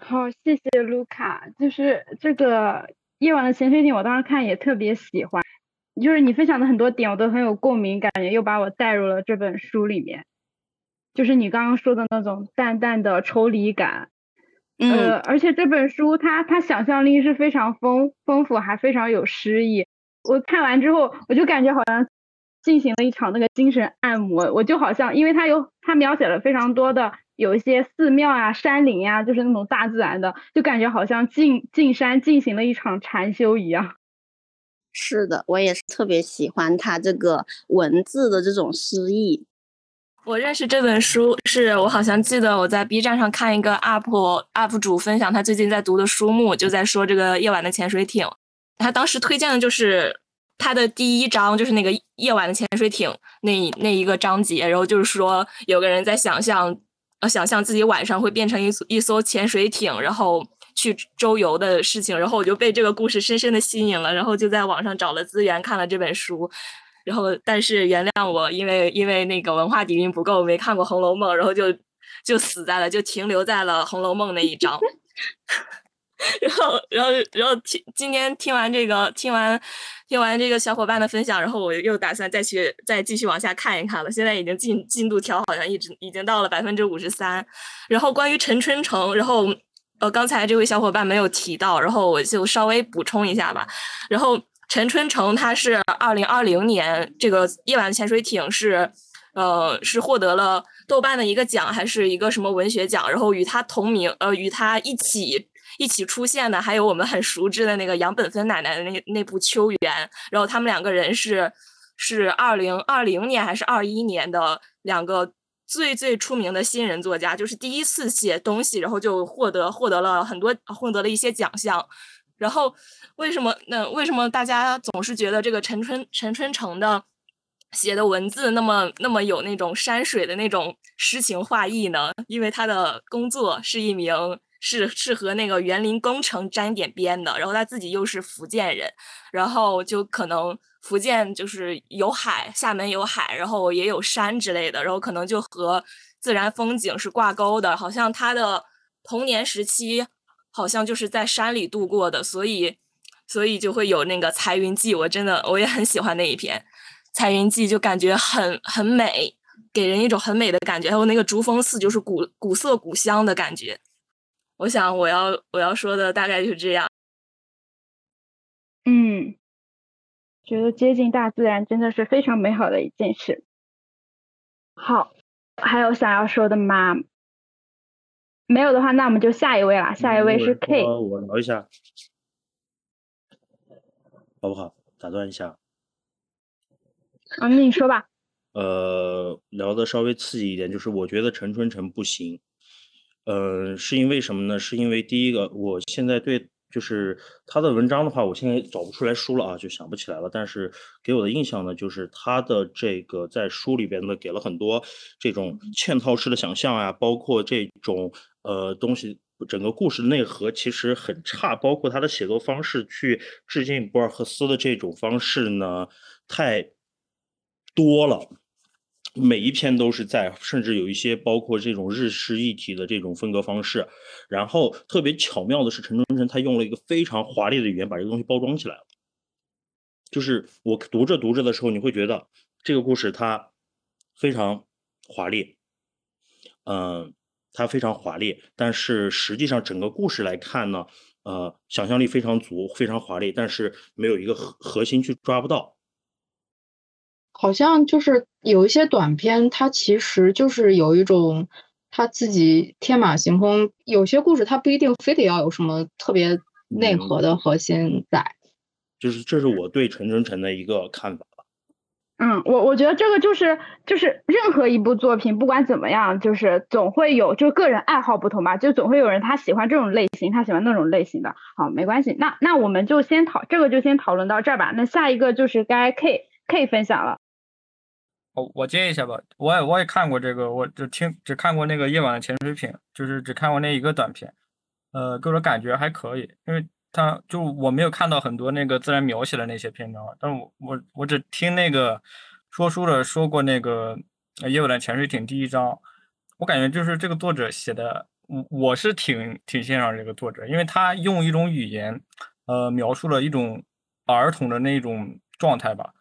好，谢谢卢卡。就是这个夜晚的潜水艇，我当时看也特别喜欢。就是你分享的很多点，我都很有共鸣，感觉又把我带入了这本书里面。就是你刚刚说的那种淡淡的抽离感。呃，而且这本书它它想象力是非常丰丰富，还非常有诗意。我看完之后，我就感觉好像进行了一场那个精神按摩。我就好像，因为它有它描写了非常多的有一些寺庙啊、山林呀，就是那种大自然的，就感觉好像进进山进行了一场禅修一样。是的，我也是特别喜欢它这个文字的这种诗意。我认识这本书，是我好像记得我在 B 站上看一个 UP UP 主分享他最近在读的书目，就在说这个夜晚的潜水艇。他当时推荐的就是他的第一章，就是那个夜晚的潜水艇那那一个章节，然后就是说有个人在想象，呃，想象自己晚上会变成一一艘潜水艇，然后去周游的事情。然后我就被这个故事深深的吸引了，然后就在网上找了资源看了这本书。然后，但是原谅我，因为因为那个文化底蕴不够，没看过《红楼梦》，然后就就死在了，就停留在了《红楼梦》那一章。然后，然后，然后听今天听完这个，听完听完这个小伙伴的分享，然后我又打算再去再继续往下看一看了。现在已经进进度条好像一直已经到了百分之五十三。然后关于陈春成，然后呃刚才这位小伙伴没有提到，然后我就稍微补充一下吧。然后。陈春成，他是二零二零年这个《夜晚潜水艇》是，呃，是获得了豆瓣的一个奖，还是一个什么文学奖？然后与他同名，呃，与他一起一起出现的，还有我们很熟知的那个杨本芬奶奶的那那部《秋园》。然后他们两个人是是二零二零年还是二一年的两个最最出名的新人作家，就是第一次写东西，然后就获得获得了很多获得了一些奖项，然后。为什么？那为什么大家总是觉得这个陈春陈春成的写的文字那么那么有那种山水的那种诗情画意呢？因为他的工作是一名是是和那个园林工程沾点边的，然后他自己又是福建人，然后就可能福建就是有海，厦门有海，然后也有山之类的，然后可能就和自然风景是挂钩的。好像他的童年时期好像就是在山里度过的，所以。所以就会有那个《彩云记》，我真的我也很喜欢那一篇《彩云记》，就感觉很很美，给人一种很美的感觉。还有那个竹峰寺，就是古古色古香的感觉。我想我要我要说的大概就是这样。嗯，觉得接近大自然真的是非常美好的一件事。好，还有想要说的吗？没有的话，那我们就下一位了。下一位是 K。我聊一下。好不好？打断一下。啊，那你说吧。呃，聊的稍微刺激一点，就是我觉得陈春成不行。呃，是因为什么呢？是因为第一个，我现在对就是他的文章的话，我现在找不出来书了啊，就想不起来了。但是给我的印象呢，就是他的这个在书里边呢，给了很多这种嵌套式的想象啊，包括这种呃东西。整个故事内核其实很差，包括他的写作方式去致敬博尔赫斯的这种方式呢，太多了。每一篇都是在，甚至有一些包括这种日式一体的这种风格方式。然后特别巧妙的是，陈春成他用了一个非常华丽的语言把这个东西包装起来了。就是我读着读着的时候，你会觉得这个故事它非常华丽，嗯。它非常华丽，但是实际上整个故事来看呢，呃，想象力非常足，非常华丽，但是没有一个核核心去抓不到。好像就是有一些短片，它其实就是有一种他自己天马行空。有些故事它不一定非得要有什么特别内核的核心在。就是这是我对陈春成的一个看法。嗯，我我觉得这个就是就是任何一部作品，不管怎么样，就是总会有就个人爱好不同吧，就总会有人他喜欢这种类型，他喜欢那种类型的。好，没关系，那那我们就先讨这个就先讨论到这儿吧。那下一个就是该 K K 分享了。哦，我接一下吧，我也我也看过这个，我只听只看过那个夜晚的潜水艇，就是只看过那一个短片，呃，给我感觉还可以，因为。他就我没有看到很多那个自然描写的那些篇章，但我我我只听那个说书的说过那个《夜晚的潜水艇》第一章，我感觉就是这个作者写的，我我是挺挺欣赏这个作者，因为他用一种语言，呃，描述了一种儿童的那种状态吧。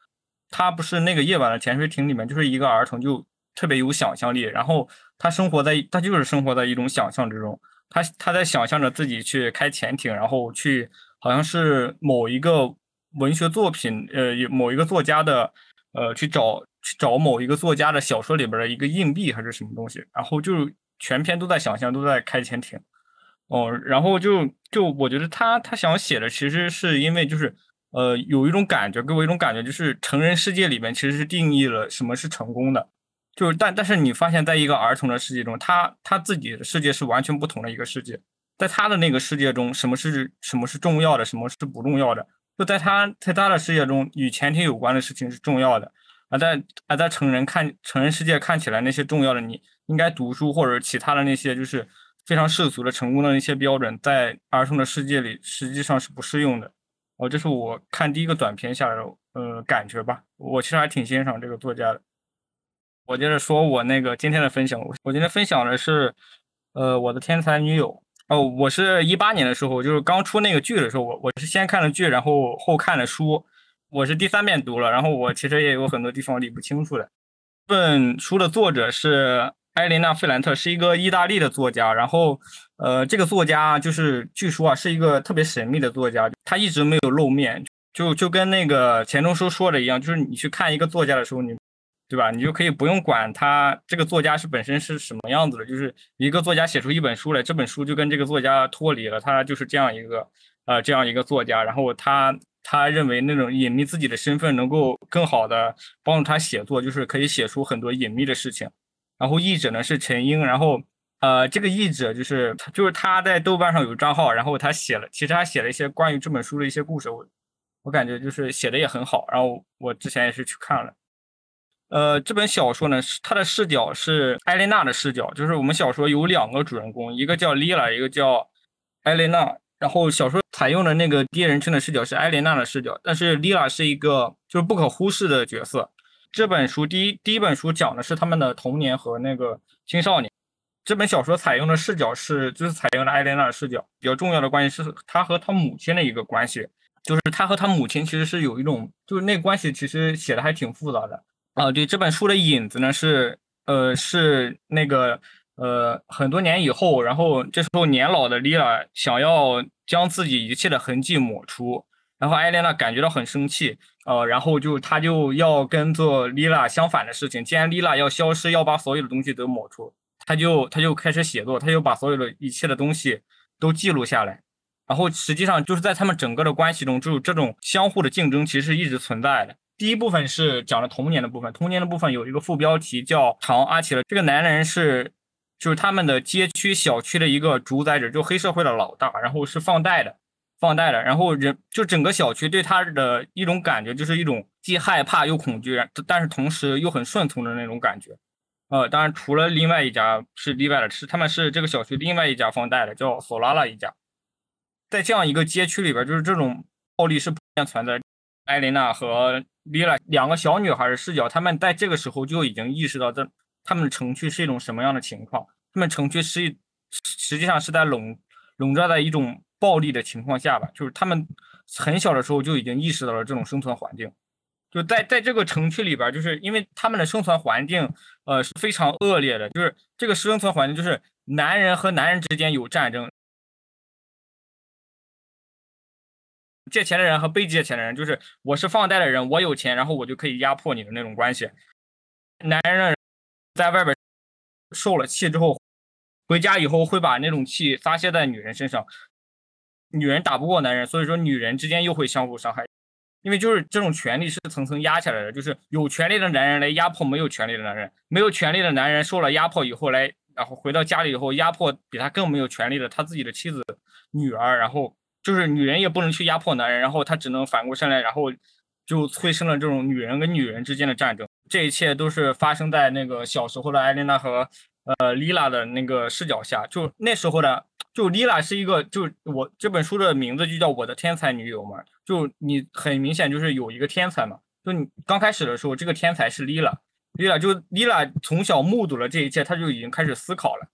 他不是那个夜晚的潜水艇里面就是一个儿童，就特别有想象力，然后他生活在他就是生活在一种想象之中。他他在想象着自己去开潜艇，然后去好像是某一个文学作品，呃，某一个作家的，呃，去找去找某一个作家的小说里边的一个硬币还是什么东西，然后就全篇都在想象，都在开潜艇，哦，然后就就我觉得他他想写的其实是因为就是呃有一种感觉，给我一种感觉就是成人世界里面其实是定义了什么是成功的。就是，但但是你发现，在一个儿童的世界中，他他自己的世界是完全不同的一个世界。在他的那个世界中，什么是什么是重要的，什么是不重要的？就在他在他的世界中，与前庭有关的事情是重要的。而在而在成人看成人世界看起来，那些重要的，你应该读书或者其他的那些，就是非常世俗的成功的那些标准，在儿童的世界里实际上是不适用的。哦，这是我看第一个短片下来的呃感觉吧。我其实还挺欣赏这个作家的。我接着说，我那个今天的分享，我今天分享的是，呃，我的天才女友。哦，我是一八年的时候，就是刚出那个剧的时候，我我是先看了剧，然后后看了书，我是第三遍读了，然后我其实也有很多地方理不清楚的。这本书的作者是埃琳娜·费兰特，是一个意大利的作家。然后，呃，这个作家就是据说啊，是一个特别神秘的作家，他一直没有露面，就就跟那个钱钟书说的一样，就是你去看一个作家的时候，你。对吧？你就可以不用管他这个作家是本身是什么样子的，就是一个作家写出一本书来，这本书就跟这个作家脱离了，他就是这样一个呃这样一个作家。然后他他认为那种隐秘自己的身份能够更好的帮助他写作，就是可以写出很多隐秘的事情。然后译者呢是陈英，然后呃这个译者就是就是他在豆瓣上有账号，然后他写了，其实他写了一些关于这本书的一些故事，我我感觉就是写的也很好。然后我之前也是去看了。呃，这本小说呢，是它的视角是艾琳娜的视角，就是我们小说有两个主人公，一个叫莉拉，一个叫艾琳娜。然后小说采用的那个第一人称的视角是艾琳娜的视角，但是莉拉是一个就是不可忽视的角色。这本书第一第一本书讲的是他们的童年和那个青少年，这本小说采用的视角是就是采用了艾琳娜的视角，比较重要的关系是他和他母亲的一个关系，就是他和他母亲其实是有一种就是那关系其实写的还挺复杂的。啊，对这本书的引子呢是，呃，是那个，呃，很多年以后，然后这时候年老的莉拉想要将自己一切的痕迹抹除，然后艾莲娜感觉到很生气，呃，然后就她就要跟做莉拉相反的事情，既然莉拉要消失，要把所有的东西都抹除，她就她就开始写作，她就把所有的一切的东西都记录下来，然后实际上就是在他们整个的关系中，就是这种相互的竞争其实一直存在的。第一部分是讲了童年的部分，童年的部分有一个副标题叫“唐阿奇了”。这个男人是，就是他们的街区小区的一个主宰者，就黑社会的老大，然后是放贷的，放贷的，然后人就整个小区对他的一种感觉就是一种既害怕又恐惧，但是同时又很顺从的那种感觉。呃，当然除了另外一家是例外的，是他们是这个小区另外一家放贷的，叫索拉拉一家。在这样一个街区里边，就是这种暴力是普遍存在。艾琳娜和离了两个小女孩的视角，他们在这个时候就已经意识到这他们的城区是一种什么样的情况。他们城区是实际上是在笼笼罩在一种暴力的情况下吧，就是他们很小的时候就已经意识到了这种生存环境。就在在这个城区里边，就是因为他们的生存环境呃是非常恶劣的，就是这个生存环境就是男人和男人之间有战争。借钱的人和被借钱的人，就是我是放贷的人，我有钱，然后我就可以压迫你的那种关系。男人在外边受了气之后，回家以后会把那种气发泄在女人身上。女人打不过男人，所以说女人之间又会相互伤害。因为就是这种权利是层层压下来的，就是有权利的男人来压迫没有权利的男人，没有权利的男人受了压迫以后来，然后回到家里以后压迫比他更没有权利的他自己的妻子、女儿，然后就是女人也不能去压迫男人，然后他只能反过身来，然后就催生了这种女人跟女人之间的战争。这一切都是发生在那个小时候的艾琳娜和呃莉拉的那个视角下，就那时候的。就莉拉是一个，就我这本书的名字就叫我的天才女友嘛。就你很明显就是有一个天才嘛。就你刚开始的时候，这个天才是莉拉，莉拉就莉拉从小目睹了这一切，她就已经开始思考了。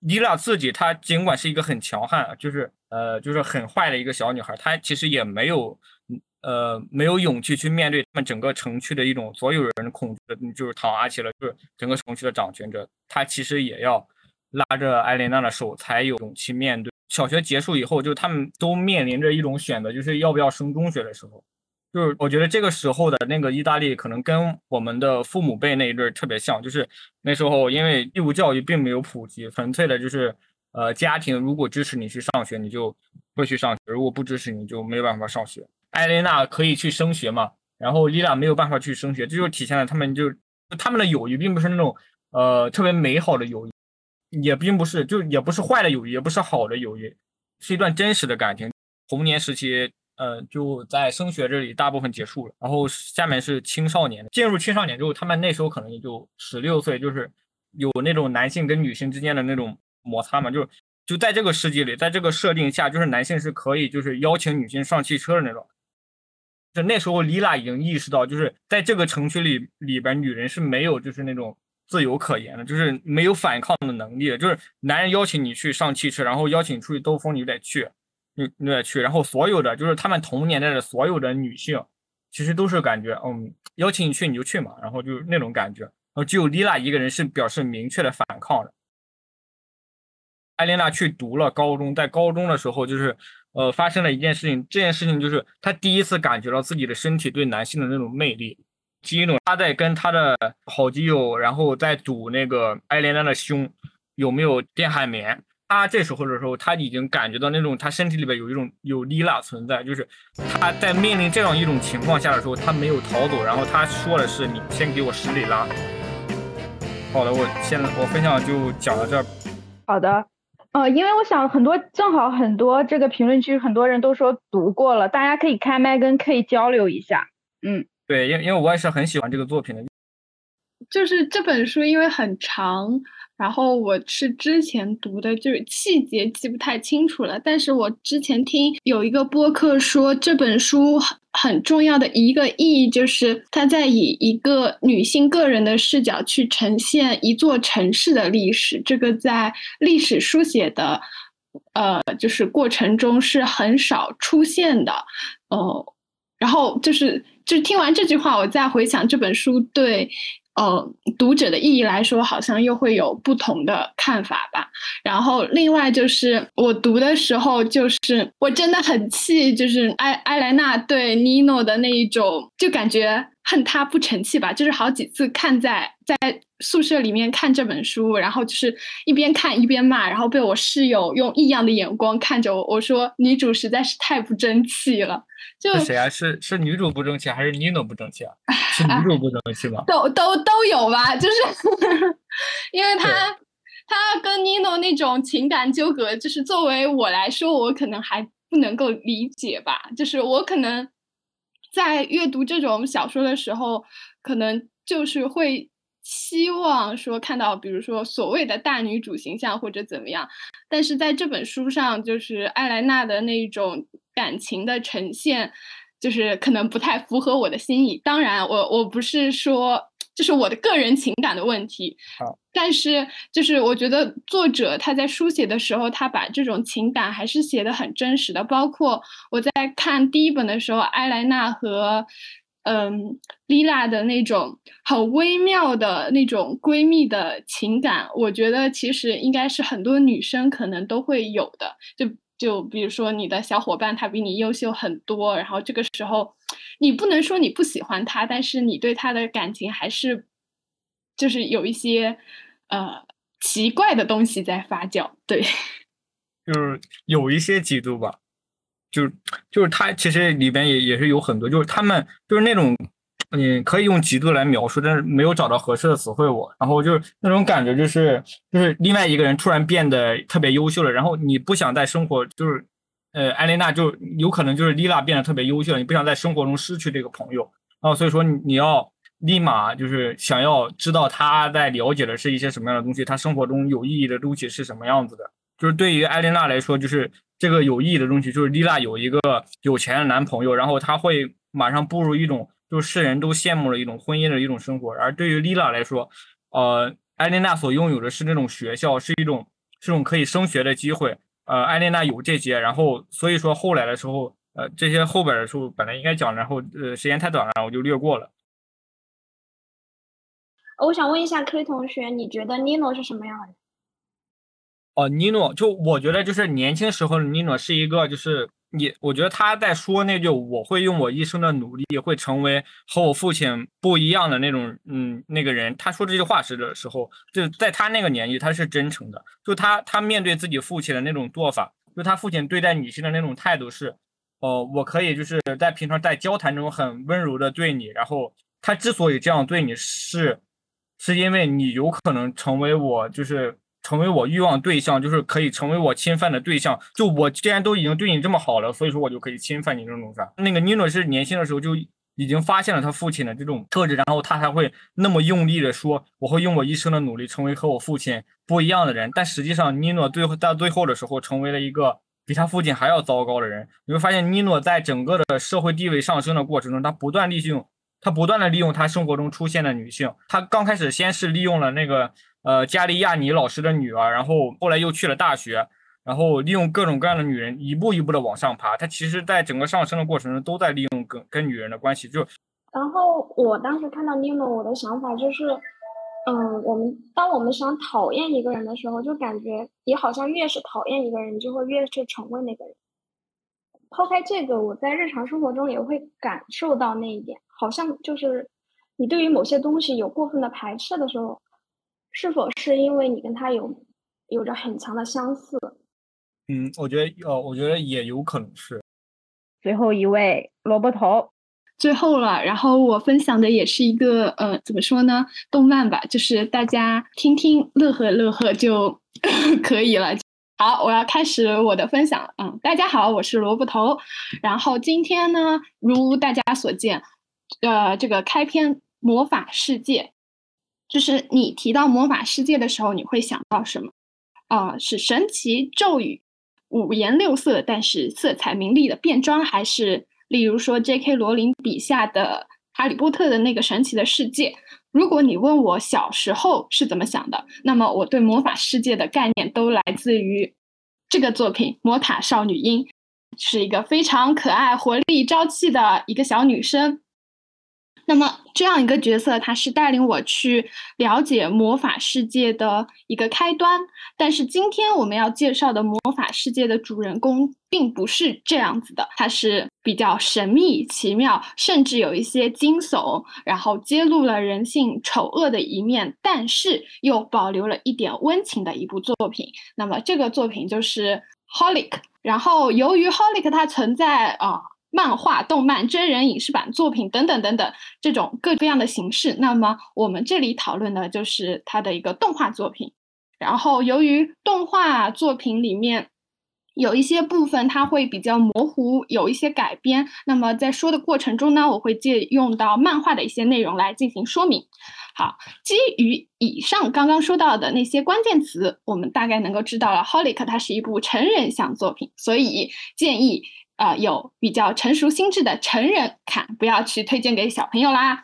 莉拉自己，她尽管是一个很强悍，就是呃，就是很坏的一个小女孩，她其实也没有呃没有勇气去面对他们整个城区的一种所有人恐惧的，就是唐阿奇了，就是整个城区的掌权者，她其实也要。拉着艾琳娜的手，才有勇气面对小学结束以后，就他们都面临着一种选择，就是要不要升中学的时候。就是我觉得这个时候的那个意大利，可能跟我们的父母辈那一对特别像，就是那时候因为义务教育并没有普及，纯粹的就是呃家庭如果支持你去上学，你就会去上学；如果不支持你，就没有办法上学。艾莲娜可以去升学嘛，然后丽娜没有办法去升学，这就体现了他们就他们的友谊并不是那种呃特别美好的友谊。也并不是，就也不是坏的友谊，也不是好的友谊，是一段真实的感情。童年时期，呃，就在升学这里大部分结束了，然后下面是青少年，进入青少年之后，他们那时候可能也就十六岁，就是有那种男性跟女性之间的那种摩擦嘛，就是就在这个世界里，在这个设定下，就是男性是可以就是邀请女性上汽车的那种。就那时候，丽娜已经意识到，就是在这个城区里里边，女人是没有就是那种。自由可言的，就是没有反抗的能力就是男人邀请你去上汽车，然后邀请你出去兜风，你就得去，你你得去。然后所有的就是他们同年代的所有的女性，其实都是感觉，嗯，邀请你去你就去嘛，然后就那种感觉。然后只有丽娜一个人是表示明确的反抗的。艾琳娜去读了高中，在高中的时候，就是呃发生了一件事情，这件事情就是她第一次感觉到自己的身体对男性的那种魅力。基努他在跟他的好基友，然后在赌那个艾莲娜的胸有没有电海绵。他这时候的时候，他已经感觉到那种他身体里边有一种有莉拉存在，就是他在面临这样一种情况下的时候，他没有逃走，然后他说的是：“你先给我十里拉。”好的，我现在我分享就讲到这儿。好的，呃，因为我想很多正好很多这个评论区很多人都说读过了，大家可以开麦跟 K 交流一下。嗯。对，因因为我也是很喜欢这个作品的，就是这本书因为很长，然后我是之前读的，就是细节记不太清楚了。但是我之前听有一个播客说，这本书很很重要的一个意义就是它在以一个女性个人的视角去呈现一座城市的历史，这个在历史书写的呃就是过程中是很少出现的，呃，然后就是。就听完这句话，我再回想这本书对，呃，读者的意义来说，好像又会有不同的看法吧。然后另外就是我读的时候，就是我真的很气，就是埃埃莱娜对尼诺的那一种，就感觉恨他不成器吧。就是好几次看在在宿舍里面看这本书，然后就是一边看一边骂，然后被我室友用异样的眼光看着我，我说女主实在是太不争气了。是谁啊？是是女主不争气，还是妮诺不争气啊？是女主不争气吧？都都都有吧，就是 因为他他跟妮诺那种情感纠葛，就是作为我来说，我可能还不能够理解吧。就是我可能在阅读这种小说的时候，可能就是会期望说看到，比如说所谓的大女主形象或者怎么样。但是在这本书上，就是艾莱娜的那种。感情的呈现，就是可能不太符合我的心意。当然，我我不是说就是我的个人情感的问题，但是就是我觉得作者他在书写的时候，他把这种情感还是写的很真实的。包括我在看第一本的时候，埃莱娜和嗯莉拉的那种很微妙的那种闺蜜的情感，我觉得其实应该是很多女生可能都会有的，就。就比如说你的小伙伴，他比你优秀很多，然后这个时候，你不能说你不喜欢他，但是你对他的感情还是，就是有一些呃奇怪的东西在发酵，对，就是有一些嫉妒吧，就是就是他其实里边也也是有很多，就是他们就是那种，你，可以用嫉妒来描述，但是没有找到合适的词汇。我然后就是那种感觉，就是就是另外一个人突然变得特别优秀了，然后你不想在生活就是，呃，艾琳娜就有可能就是丽娜变得特别优秀了，你不想在生活中失去这个朋友，然后所以说你要立马就是想要知道他在了解的是一些什么样的东西，他生活中有意义的东西是什么样子的。就是对于艾琳娜来说，就是这个有意义的东西，就是丽娜有一个有钱的男朋友，然后他会马上步入一种就是世人都羡慕的一种婚姻的一种生活。而对于丽娜来说，呃，艾琳娜所拥有的是那种学校，是一种这种可以升学的机会。呃，艾琳娜有这些，然后所以说后来的时候，呃，这些后边的时候本来应该讲，然后呃时间太短了，我就略过了。我想问一下 K 同学，你觉得 Nino 是什么样的人？哦，尼诺，就我觉得就是年轻时候的尼诺是一个，就是你，我觉得他在说那句“我会用我一生的努力会成为和我父亲不一样的那种”，嗯，那个人，他说这句话时的时候，就在他那个年纪，他是真诚的。就他，他面对自己父亲的那种做法，就他父亲对待女性的那种态度是，哦，我可以就是在平常在交谈中很温柔的对你，然后他之所以这样对你是，是因为你有可能成为我就是。成为我欲望对象，就是可以成为我侵犯的对象。就我既然都已经对你这么好了，所以说我就可以侵犯你这种啥。那个尼诺是年轻的时候就已经发现了他父亲的这种特质，然后他才会那么用力的说，我会用我一生的努力成为和我父亲不一样的人。但实际上，尼诺最后到最后的时候，成为了一个比他父亲还要糟糕的人。你会发现，尼诺在整个的社会地位上升的过程中，他不断利用，他不断的利用他生活中出现的女性。他刚开始先是利用了那个。呃，加利亚尼老师的女儿，然后后来又去了大学，然后利用各种各样的女人，一步一步的往上爬。他其实，在整个上升的过程中，都在利用跟跟女人的关系。就，然后我当时看到 Nino，我的想法就是，嗯，我们当我们想讨厌一个人的时候，就感觉你好像越是讨厌一个人，就会越是成为那个人。抛开这个，我在日常生活中也会感受到那一点，好像就是你对于某些东西有过分的排斥的时候。是否是因为你跟他有有着很强的相似？嗯，我觉得呃，我觉得也有可能是。最后一位萝卜头，最后了。然后我分享的也是一个呃，怎么说呢？动漫吧，就是大家听听乐呵乐呵就 可以了。好，我要开始我的分享了。嗯，大家好，我是萝卜头。然后今天呢，如大家所见，呃，这个开篇魔法世界。就是你提到魔法世界的时候，你会想到什么？啊，是神奇咒语、五颜六色但是色彩明丽的变装，还是例如说 J.K. 罗琳笔下的哈利波特的那个神奇的世界？如果你问我小时候是怎么想的，那么我对魔法世界的概念都来自于这个作品《魔塔少女樱》，是一个非常可爱、活力、朝气的一个小女生。那么这样一个角色，他是带领我去了解魔法世界的一个开端。但是今天我们要介绍的魔法世界的主人公并不是这样子的，他是比较神秘、奇妙，甚至有一些惊悚，然后揭露了人性丑恶的一面，但是又保留了一点温情的一部作品。那么这个作品就是《Holic》。然后由于《Holic》它存在啊。漫画、动漫、真人影视版作品等等等等，这种各各样的形式。那么我们这里讨论的就是它的一个动画作品。然后由于动画作品里面有一些部分它会比较模糊，有一些改编。那么在说的过程中呢，我会借用到漫画的一些内容来进行说明。好，基于以上刚刚说到的那些关键词，我们大概能够知道了《Holic》它是一部成人向作品，所以建议。呃，有比较成熟心智的成人看，不要去推荐给小朋友啦。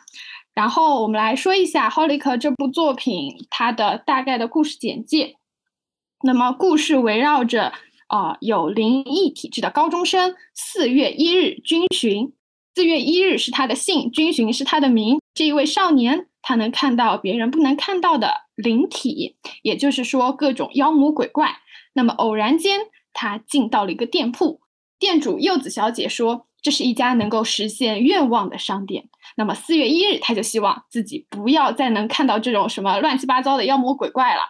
然后我们来说一下《Holic》这部作品它的大概的故事简介。那么故事围绕着啊有灵异体质的高中生四月一日军巡，四月一日是他的姓，军巡是他的名。这一位少年他能看到别人不能看到的灵体，也就是说各种妖魔鬼怪。那么偶然间他进到了一个店铺。店主柚子小姐说：“这是一家能够实现愿望的商店。”那么四月一日，她就希望自己不要再能看到这种什么乱七八糟的妖魔鬼怪了。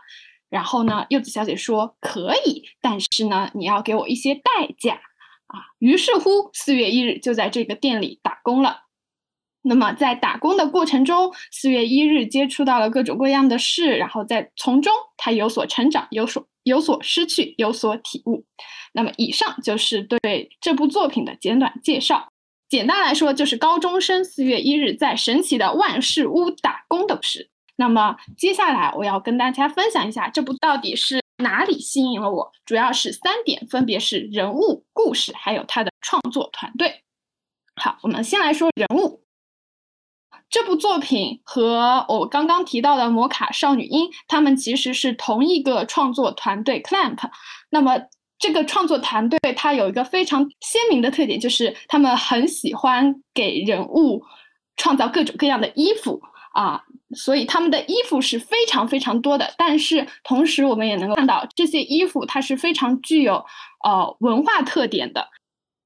然后呢，柚子小姐说：“可以，但是呢，你要给我一些代价啊，于是乎四月一日就在这个店里打工了。那么在打工的过程中，四月一日接触到了各种各样的事，然后在从中他有所成长，有所有所失去，有所体悟。那么以上就是对这部作品的简短介绍。简单来说，就是高中生四月一日在神奇的万事屋打工的故事。那么接下来我要跟大家分享一下这部到底是哪里吸引了我，主要是三点，分别是人物、故事，还有他的创作团队。好，我们先来说人物。这部作品和我刚刚提到的《摩卡少女樱》，他们其实是同一个创作团队 Clamp。那么这个创作团队它有一个非常鲜明的特点，就是他们很喜欢给人物创造各种各样的衣服啊，所以他们的衣服是非常非常多的。但是同时，我们也能够看到这些衣服它是非常具有呃文化特点的。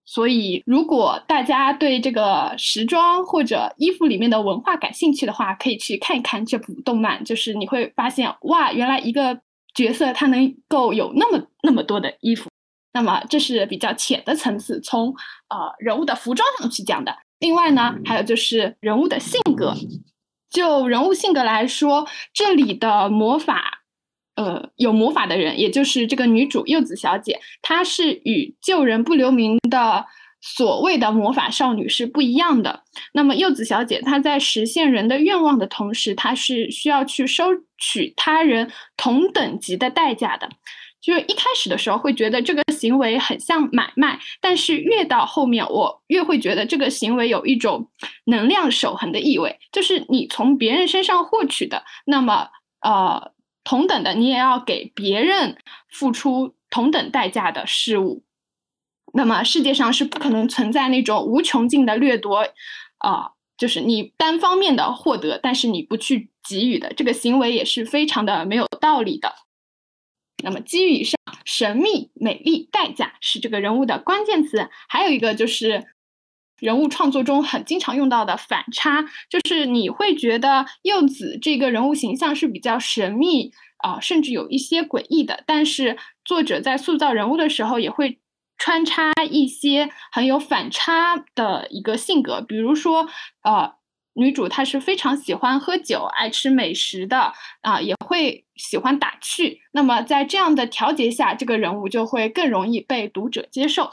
所以，如果大家对这个时装或者衣服里面的文化感兴趣的话，可以去看一看这部动漫。就是你会发现，哇，原来一个角色他能够有那么那么多的衣服。那么这是比较浅的层次，从呃人物的服装上去讲的。另外呢，还有就是人物的性格。就人物性格来说，这里的魔法。呃，有魔法的人，也就是这个女主柚子小姐，她是与救人不留名的所谓的魔法少女是不一样的。那么柚子小姐她在实现人的愿望的同时，她是需要去收取他人同等级的代价的。就是一开始的时候会觉得这个行为很像买卖，但是越到后面，我越会觉得这个行为有一种能量守恒的意味，就是你从别人身上获取的，那么呃。同等的，你也要给别人付出同等代价的事物，那么世界上是不可能存在那种无穷尽的掠夺，啊，就是你单方面的获得，但是你不去给予的这个行为也是非常的没有道理的。那么基于以上，神秘、美丽、代价是这个人物的关键词，还有一个就是。人物创作中很经常用到的反差，就是你会觉得柚子这个人物形象是比较神秘啊，甚至有一些诡异的。但是作者在塑造人物的时候，也会穿插一些很有反差的一个性格。比如说，呃，女主她是非常喜欢喝酒、爱吃美食的啊，也会喜欢打趣。那么在这样的调节下，这个人物就会更容易被读者接受。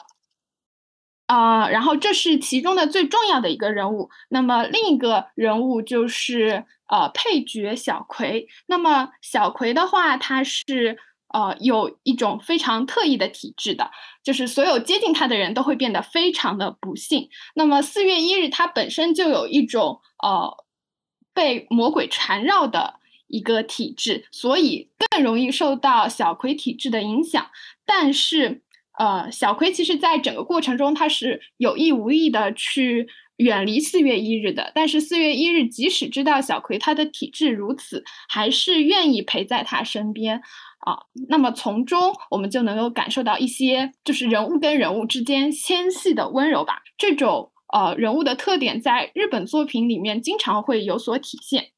啊，然后这是其中的最重要的一个人物。那么另一个人物就是呃配角小葵。那么小葵的话，他是呃有一种非常特异的体质的，就是所有接近他的人都会变得非常的不幸。那么四月一日，他本身就有一种呃被魔鬼缠绕的一个体质，所以更容易受到小葵体质的影响。但是。呃，小葵其实在整个过程中，他是有意无意的去远离四月一日的。但是四月一日即使知道小葵他的体质如此，还是愿意陪在他身边啊。那么从中我们就能够感受到一些，就是人物跟人物之间纤细的温柔吧。这种呃人物的特点，在日本作品里面经常会有所体现。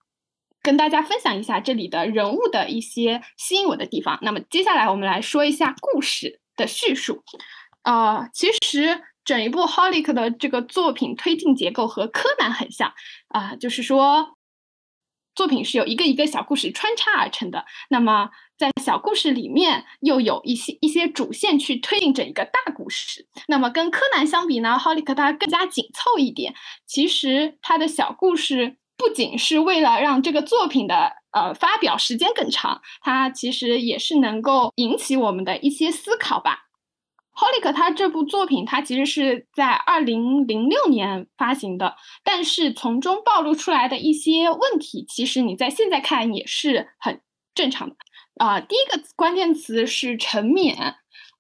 跟大家分享一下这里的人物的一些吸引我的地方。那么接下来我们来说一下故事。的叙述，呃，其实整一部 Holic 的这个作品推进结构和柯南很像啊，就是说作品是由一个一个小故事穿插而成的。那么在小故事里面又有一些一些主线去推进整一个大故事。那么跟柯南相比呢，Holic 它更加紧凑一点。其实它的小故事不仅是为了让这个作品的。呃，发表时间更长，它其实也是能够引起我们的一些思考吧。Holic 它这部作品，它其实是在二零零六年发行的，但是从中暴露出来的一些问题，其实你在现在看也是很正常的。啊，第一个关键词是沉湎。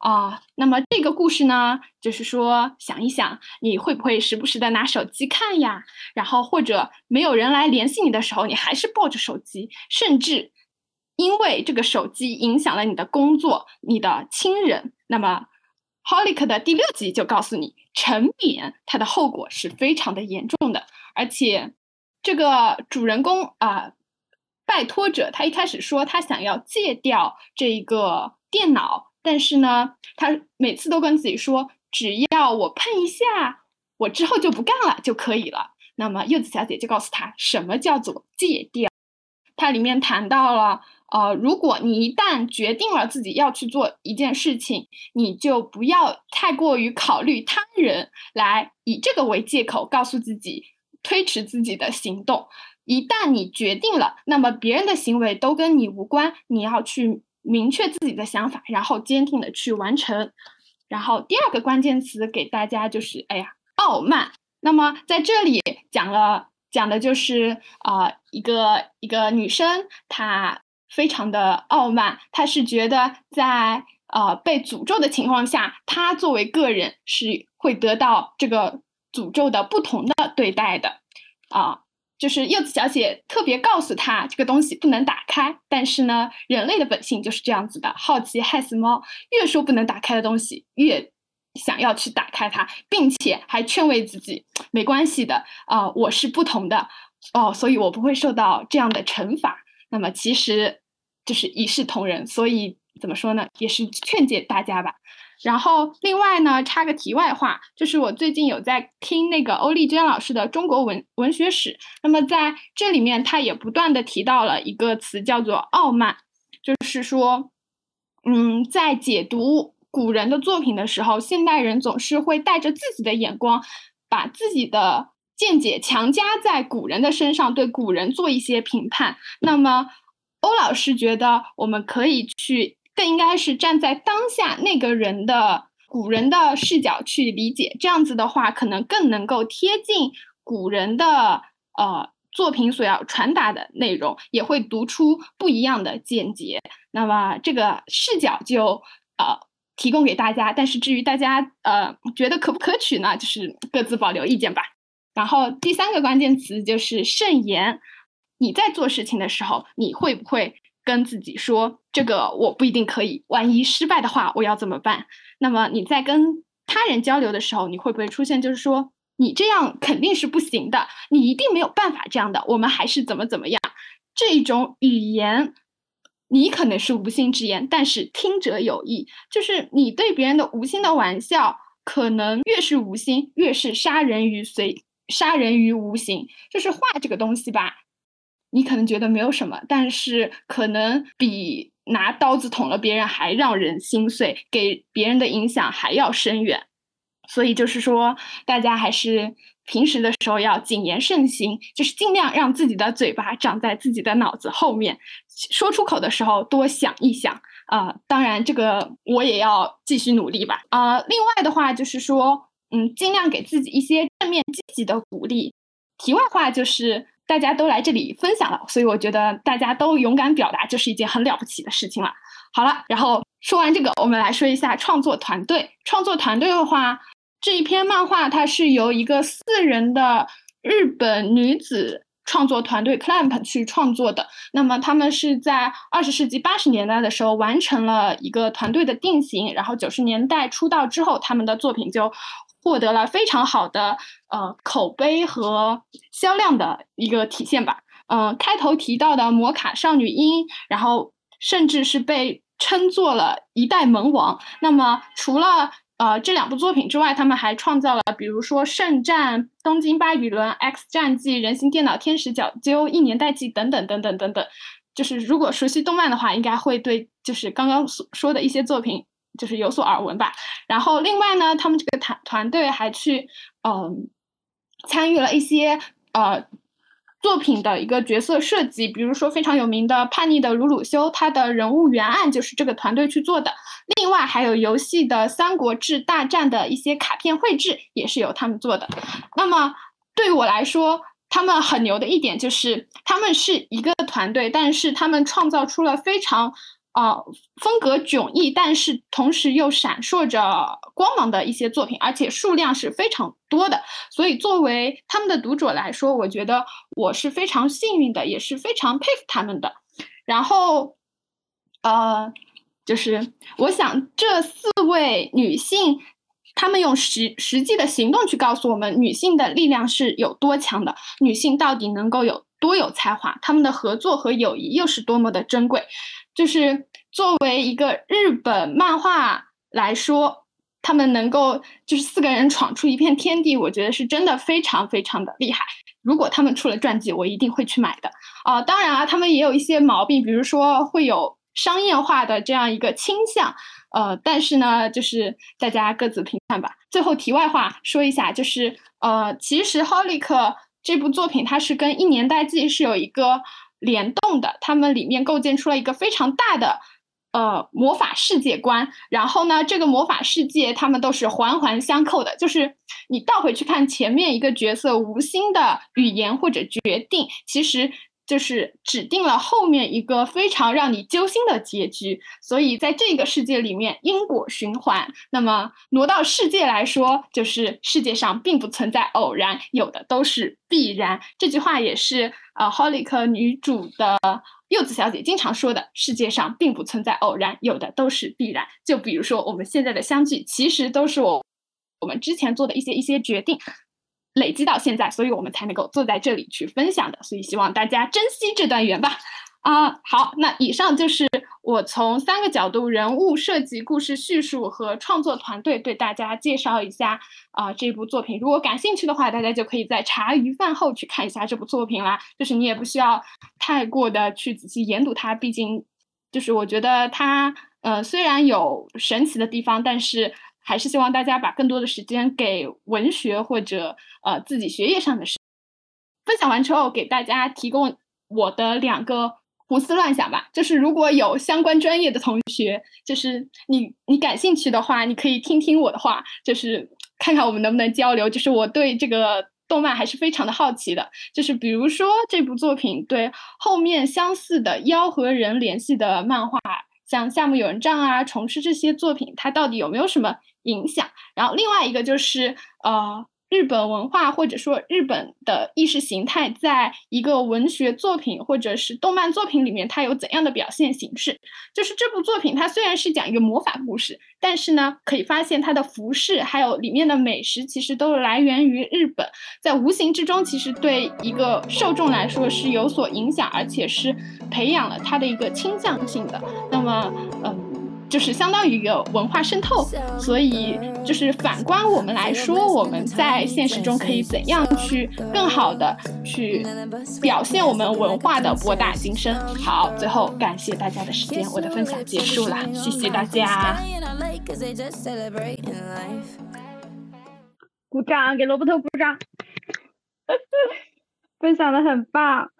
啊，那么这个故事呢，就是说想一想，你会不会时不时的拿手机看呀？然后或者没有人来联系你的时候，你还是抱着手机，甚至因为这个手机影响了你的工作、你的亲人。那么《Holic》的第六集就告诉你，沉湎它的后果是非常的严重的，而且这个主人公啊，拜托者他一开始说他想要戒掉这个电脑。但是呢，他每次都跟自己说，只要我碰一下，我之后就不干了就可以了。那么柚子小姐就告诉他，什么叫做戒掉？它里面谈到了，呃，如果你一旦决定了自己要去做一件事情，你就不要太过于考虑他人，来以这个为借口告诉自己推迟自己的行动。一旦你决定了，那么别人的行为都跟你无关，你要去明确自己的想法，然后坚定的去完成。然后第二个关键词给大家就是，哎呀，傲慢。那么在这里讲了，讲的就是啊，一个一个女生，她非常的傲慢，她是觉得在呃被诅咒的情况下，她作为个人是会得到这个诅咒的不同的对待的，啊。就是柚子小姐特别告诉他这个东西不能打开，但是呢，人类的本性就是这样子的，好奇害死猫。越说不能打开的东西，越想要去打开它，并且还劝慰自己没关系的啊，我是不同的哦，所以我不会受到这样的惩罚。那么其实就是一视同仁，所以怎么说呢，也是劝诫大家吧。然后，另外呢，插个题外话，就是我最近有在听那个欧丽娟老师的中国文文学史。那么在这里面，他也不断的提到了一个词，叫做傲慢。就是说，嗯，在解读古人的作品的时候，现代人总是会带着自己的眼光，把自己的见解强加在古人的身上，对古人做一些评判。那么，欧老师觉得我们可以去。更应该是站在当下那个人的古人的视角去理解，这样子的话，可能更能够贴近古人的呃作品所要传达的内容，也会读出不一样的见解。那么这个视角就呃提供给大家，但是至于大家呃觉得可不可取呢，就是各自保留意见吧。然后第三个关键词就是慎言，你在做事情的时候，你会不会？跟自己说，这个我不一定可以。万一失败的话，我要怎么办？那么你在跟他人交流的时候，你会不会出现就是说，你这样肯定是不行的，你一定没有办法这样的。我们还是怎么怎么样？这种语言，你可能是无心之言，但是听者有意。就是你对别人的无心的玩笑，可能越是无心，越是杀人于随，杀人于无形。就是话这个东西吧。你可能觉得没有什么，但是可能比拿刀子捅了别人还让人心碎，给别人的影响还要深远。所以就是说，大家还是平时的时候要谨言慎行，就是尽量让自己的嘴巴长在自己的脑子后面，说出口的时候多想一想啊。当然，这个我也要继续努力吧。啊，另外的话就是说，嗯，尽量给自己一些正面积极的鼓励。题外话就是。大家都来这里分享了，所以我觉得大家都勇敢表达就是一件很了不起的事情了。好了，然后说完这个，我们来说一下创作团队。创作团队的话，这一篇漫画它是由一个四人的日本女子创作团队 Clamp 去创作的。那么他们是在二十世纪八十年代的时候完成了一个团队的定型，然后九十年代出道之后，他们的作品就。获得了非常好的呃口碑和销量的一个体现吧。嗯，开头提到的摩卡少女樱，然后甚至是被称作了一代萌王。那么除了呃这两部作品之外，他们还创造了比如说《圣战》《东京巴比伦》《X 战记》《人形电脑天使角鸠》《一年代记》等等等等等等。就是如果熟悉动漫的话，应该会对就是刚刚所说的一些作品。就是有所耳闻吧，然后另外呢，他们这个团团队还去嗯参与了一些呃作品的一个角色设计，比如说非常有名的叛逆的鲁鲁修，他的人物原案就是这个团队去做的。另外还有游戏的《三国志大战》的一些卡片绘制也是由他们做的。那么对于我来说，他们很牛的一点就是他们是一个团队，但是他们创造出了非常。啊，风格迥异，但是同时又闪烁着光芒的一些作品，而且数量是非常多的。所以，作为他们的读者来说，我觉得我是非常幸运的，也是非常佩服他们的。然后，呃，就是我想这四位女性，她们用实实际的行动去告诉我们，女性的力量是有多强的，女性到底能够有多有才华，她们的合作和友谊又是多么的珍贵。就是作为一个日本漫画来说，他们能够就是四个人闯出一片天地，我觉得是真的非常非常的厉害。如果他们出了传记，我一定会去买的啊！当然啊，他们也有一些毛病，比如说会有商业化的这样一个倾向，呃，但是呢，就是大家各自评判吧。最后题外话说一下，就是呃，其实《Holic》这部作品它是跟《一年代记》是有一个联动的，他们里面构建出了一个非常大的。呃，魔法世界观，然后呢，这个魔法世界他们都是环环相扣的，就是你倒回去看前面一个角色无心的语言或者决定，其实就是指定了后面一个非常让你揪心的结局。所以在这个世界里面，因果循环。那么挪到世界来说，就是世界上并不存在偶然，有的都是必然。这句话也是啊，Holic 女主的。柚子小姐经常说的：“世界上并不存在偶然，有的都是必然。”就比如说我们现在的相聚，其实都是我我们之前做的一些一些决定累积到现在，所以我们才能够坐在这里去分享的。所以希望大家珍惜这段缘吧。啊，好，那以上就是我从三个角度：人物设计、故事叙述和创作团队，对大家介绍一下啊这部作品。如果感兴趣的话，大家就可以在茶余饭后去看一下这部作品啦。就是你也不需要太过的去仔细研读它，毕竟就是我觉得它呃虽然有神奇的地方，但是还是希望大家把更多的时间给文学或者呃自己学业上的事。分享完之后，给大家提供我的两个。胡思乱想吧，就是如果有相关专业的同学，就是你你感兴趣的话，你可以听听我的话，就是看看我们能不能交流。就是我对这个动漫还是非常的好奇的，就是比如说这部作品对后面相似的妖和人联系的漫画，像《夏目友人帐》啊、《虫师》这些作品，它到底有没有什么影响？然后另外一个就是呃。日本文化或者说日本的意识形态，在一个文学作品或者是动漫作品里面，它有怎样的表现形式？就是这部作品，它虽然是讲一个魔法故事，但是呢，可以发现它的服饰还有里面的美食，其实都来源于日本，在无形之中，其实对一个受众来说是有所影响，而且是培养了他的一个倾向性的。那么，嗯。就是相当于一个文化渗透，所以就是反观我们来说，我们在现实中可以怎样去更好的去表现我们文化的博大精深。好，最后感谢大家的时间，我的分享结束了，谢谢大家。鼓掌，给萝卜头鼓掌，分享的很棒。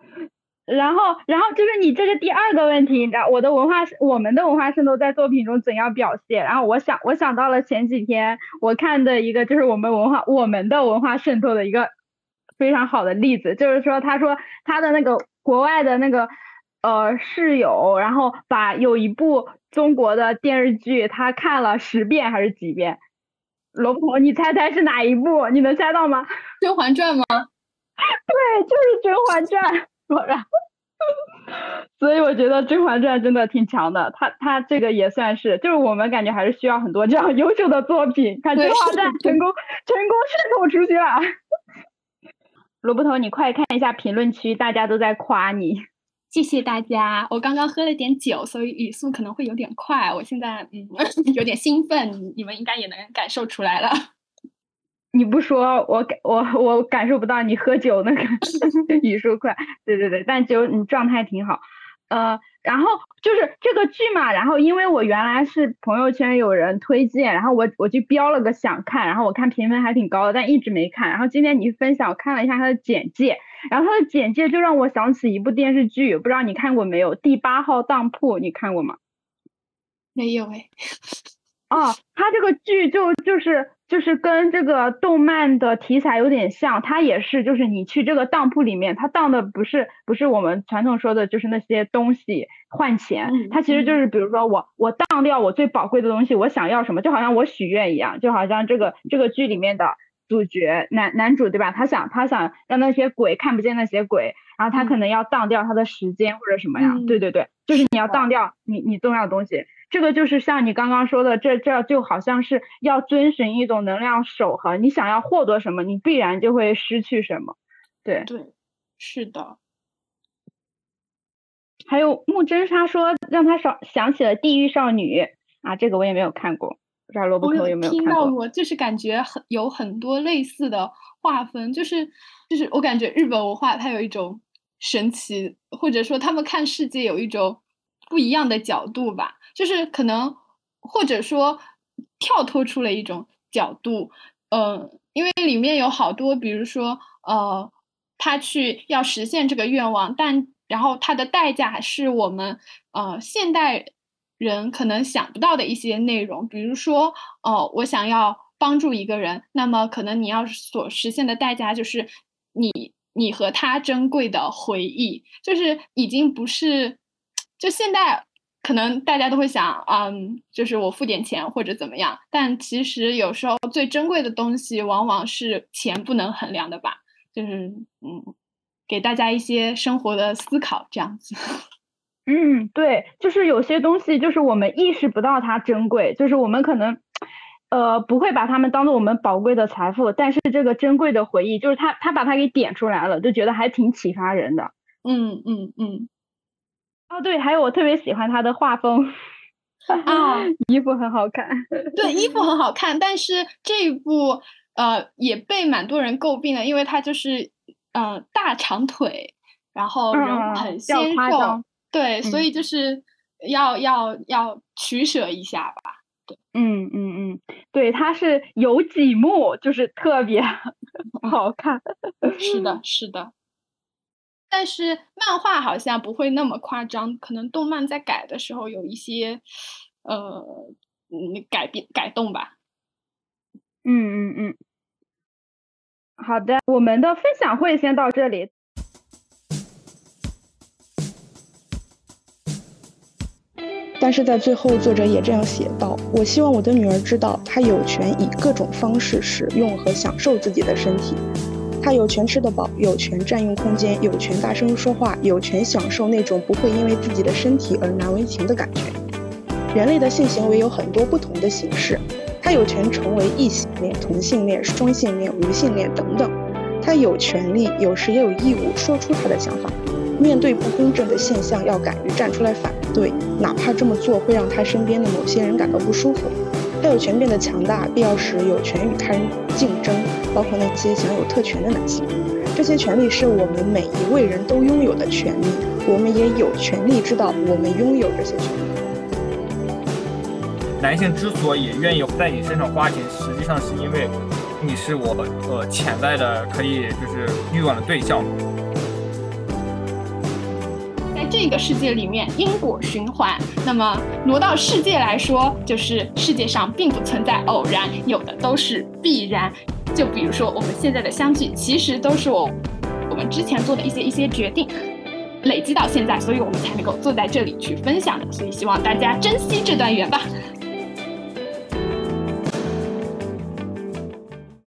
然后，然后就是你这个第二个问题，你知道我的文化，我们的文化渗透在作品中怎样表现？然后我想，我想到了前几天我看的一个，就是我们文化，我们的文化渗透的一个非常好的例子，就是说，他说他的那个国外的那个呃室友，然后把有一部中国的电视剧，他看了十遍还是几遍？罗婆，你猜猜是哪一部？你能猜到吗？《甄嬛传》吗？对，就是《甄嬛传》。果然，所以我觉得《甄嬛传》真的挺强的，它它这个也算是，就是我们感觉还是需要很多这样优秀的作品。看《甄嬛传》成功成功渗透出去了。萝卜头，你快看一下评论区，大家都在夸你。谢谢大家，我刚刚喝了点酒，所以语速可能会有点快。我现在嗯 有点兴奋，你们应该也能感受出来了。你不说，我感我我感受不到你喝酒那个 语速快。对对对，但就你状态挺好。呃，然后就是这个剧嘛，然后因为我原来是朋友圈有人推荐，然后我我就标了个想看，然后我看评分还挺高的，但一直没看。然后今天你分享，我看了一下它的简介，然后它的简介就让我想起一部电视剧，不知道你看过没有？第八号当铺，你看过吗？没有哎。哦，它这个剧就就是。就是跟这个动漫的题材有点像，它也是，就是你去这个当铺里面，它当的不是不是我们传统说的，就是那些东西换钱，它其实就是比如说我我当掉我最宝贵的东西，我想要什么，就好像我许愿一样，就好像这个这个剧里面的主角男男主对吧？他想他想让那些鬼看不见那些鬼，然后他可能要当掉他的时间或者什么呀？对对对，就是你要当掉你你重要的东西。这个就是像你刚刚说的，这这就好像是要遵循一种能量守恒。你想要获得什么，你必然就会失去什么。对对，是的。还有木真沙说让他想想起了《地狱少女》啊，这个我也没有看过。不知道萝卜头有没有听看过？到过，就是感觉很有很多类似的划分，就是就是我感觉日本文化它有一种神奇，或者说他们看世界有一种不一样的角度吧，就是可能或者说跳脱出了一种角度，嗯、因为里面有好多，比如说呃，他去要实现这个愿望，但然后他的代价是我们呃现代人可能想不到的一些内容，比如说哦、我想要帮助一个人，那么可能你要所实现的代价就是你你和他珍贵的回忆，就是已经不是就现在。可能大家都会想，嗯，就是我付点钱或者怎么样，但其实有时候最珍贵的东西往往是钱不能衡量的吧。就是嗯，给大家一些生活的思考，这样子。嗯，对，就是有些东西，就是我们意识不到它珍贵，就是我们可能，呃，不会把他们当做我们宝贵的财富，但是这个珍贵的回忆，就是他他把它给点出来了，就觉得还挺启发人的。嗯嗯嗯。哦，对，还有我特别喜欢他的画风，啊，衣服很好看。对，衣服很好看，但是这一部呃也被蛮多人诟病的，因为它就是呃大长腿，然后人物很纤瘦，张对，所嗯以就是要要要取舍一下吧。嗯嗯嗯，对，它是有几幕就是特别好看。是的，是的。但是漫画好像不会那么夸张，可能动漫在改的时候有一些呃嗯改变改动吧。嗯嗯嗯，好的，我们的分享会先到这里。但是在最后，作者也这样写道：“我希望我的女儿知道，她有权以各种方式使用和享受自己的身体。她有权吃得饱，有权占用空间，有权大声说话，有权享受那种不会因为自己的身体而难为情的感觉。人类的性行为有很多不同的形式，她有权成为异性恋、同性恋、双性恋、无性恋等等。她有权利，有时也有义务说出她的想法。”面对不公正的现象，要敢于站出来反对，哪怕这么做会让他身边的某些人感到不舒服。他有权变得强大，必要时有权与他人竞争，包括那些享有特权的男性。这些权利是我们每一位人都拥有的权利，我们也有权利知道我们拥有这些权利。男性之所以愿意在你身上花钱，实际上是因为你是我呃潜在的可以就是欲望的对象。这个世界里面，因果循环。那么挪到世界来说，就是世界上并不存在偶然，有的都是必然。就比如说我们现在的相聚，其实都是我我们之前做的一些一些决定累积到现在，所以我们才能够坐在这里去分享的。所以希望大家珍惜这段缘吧。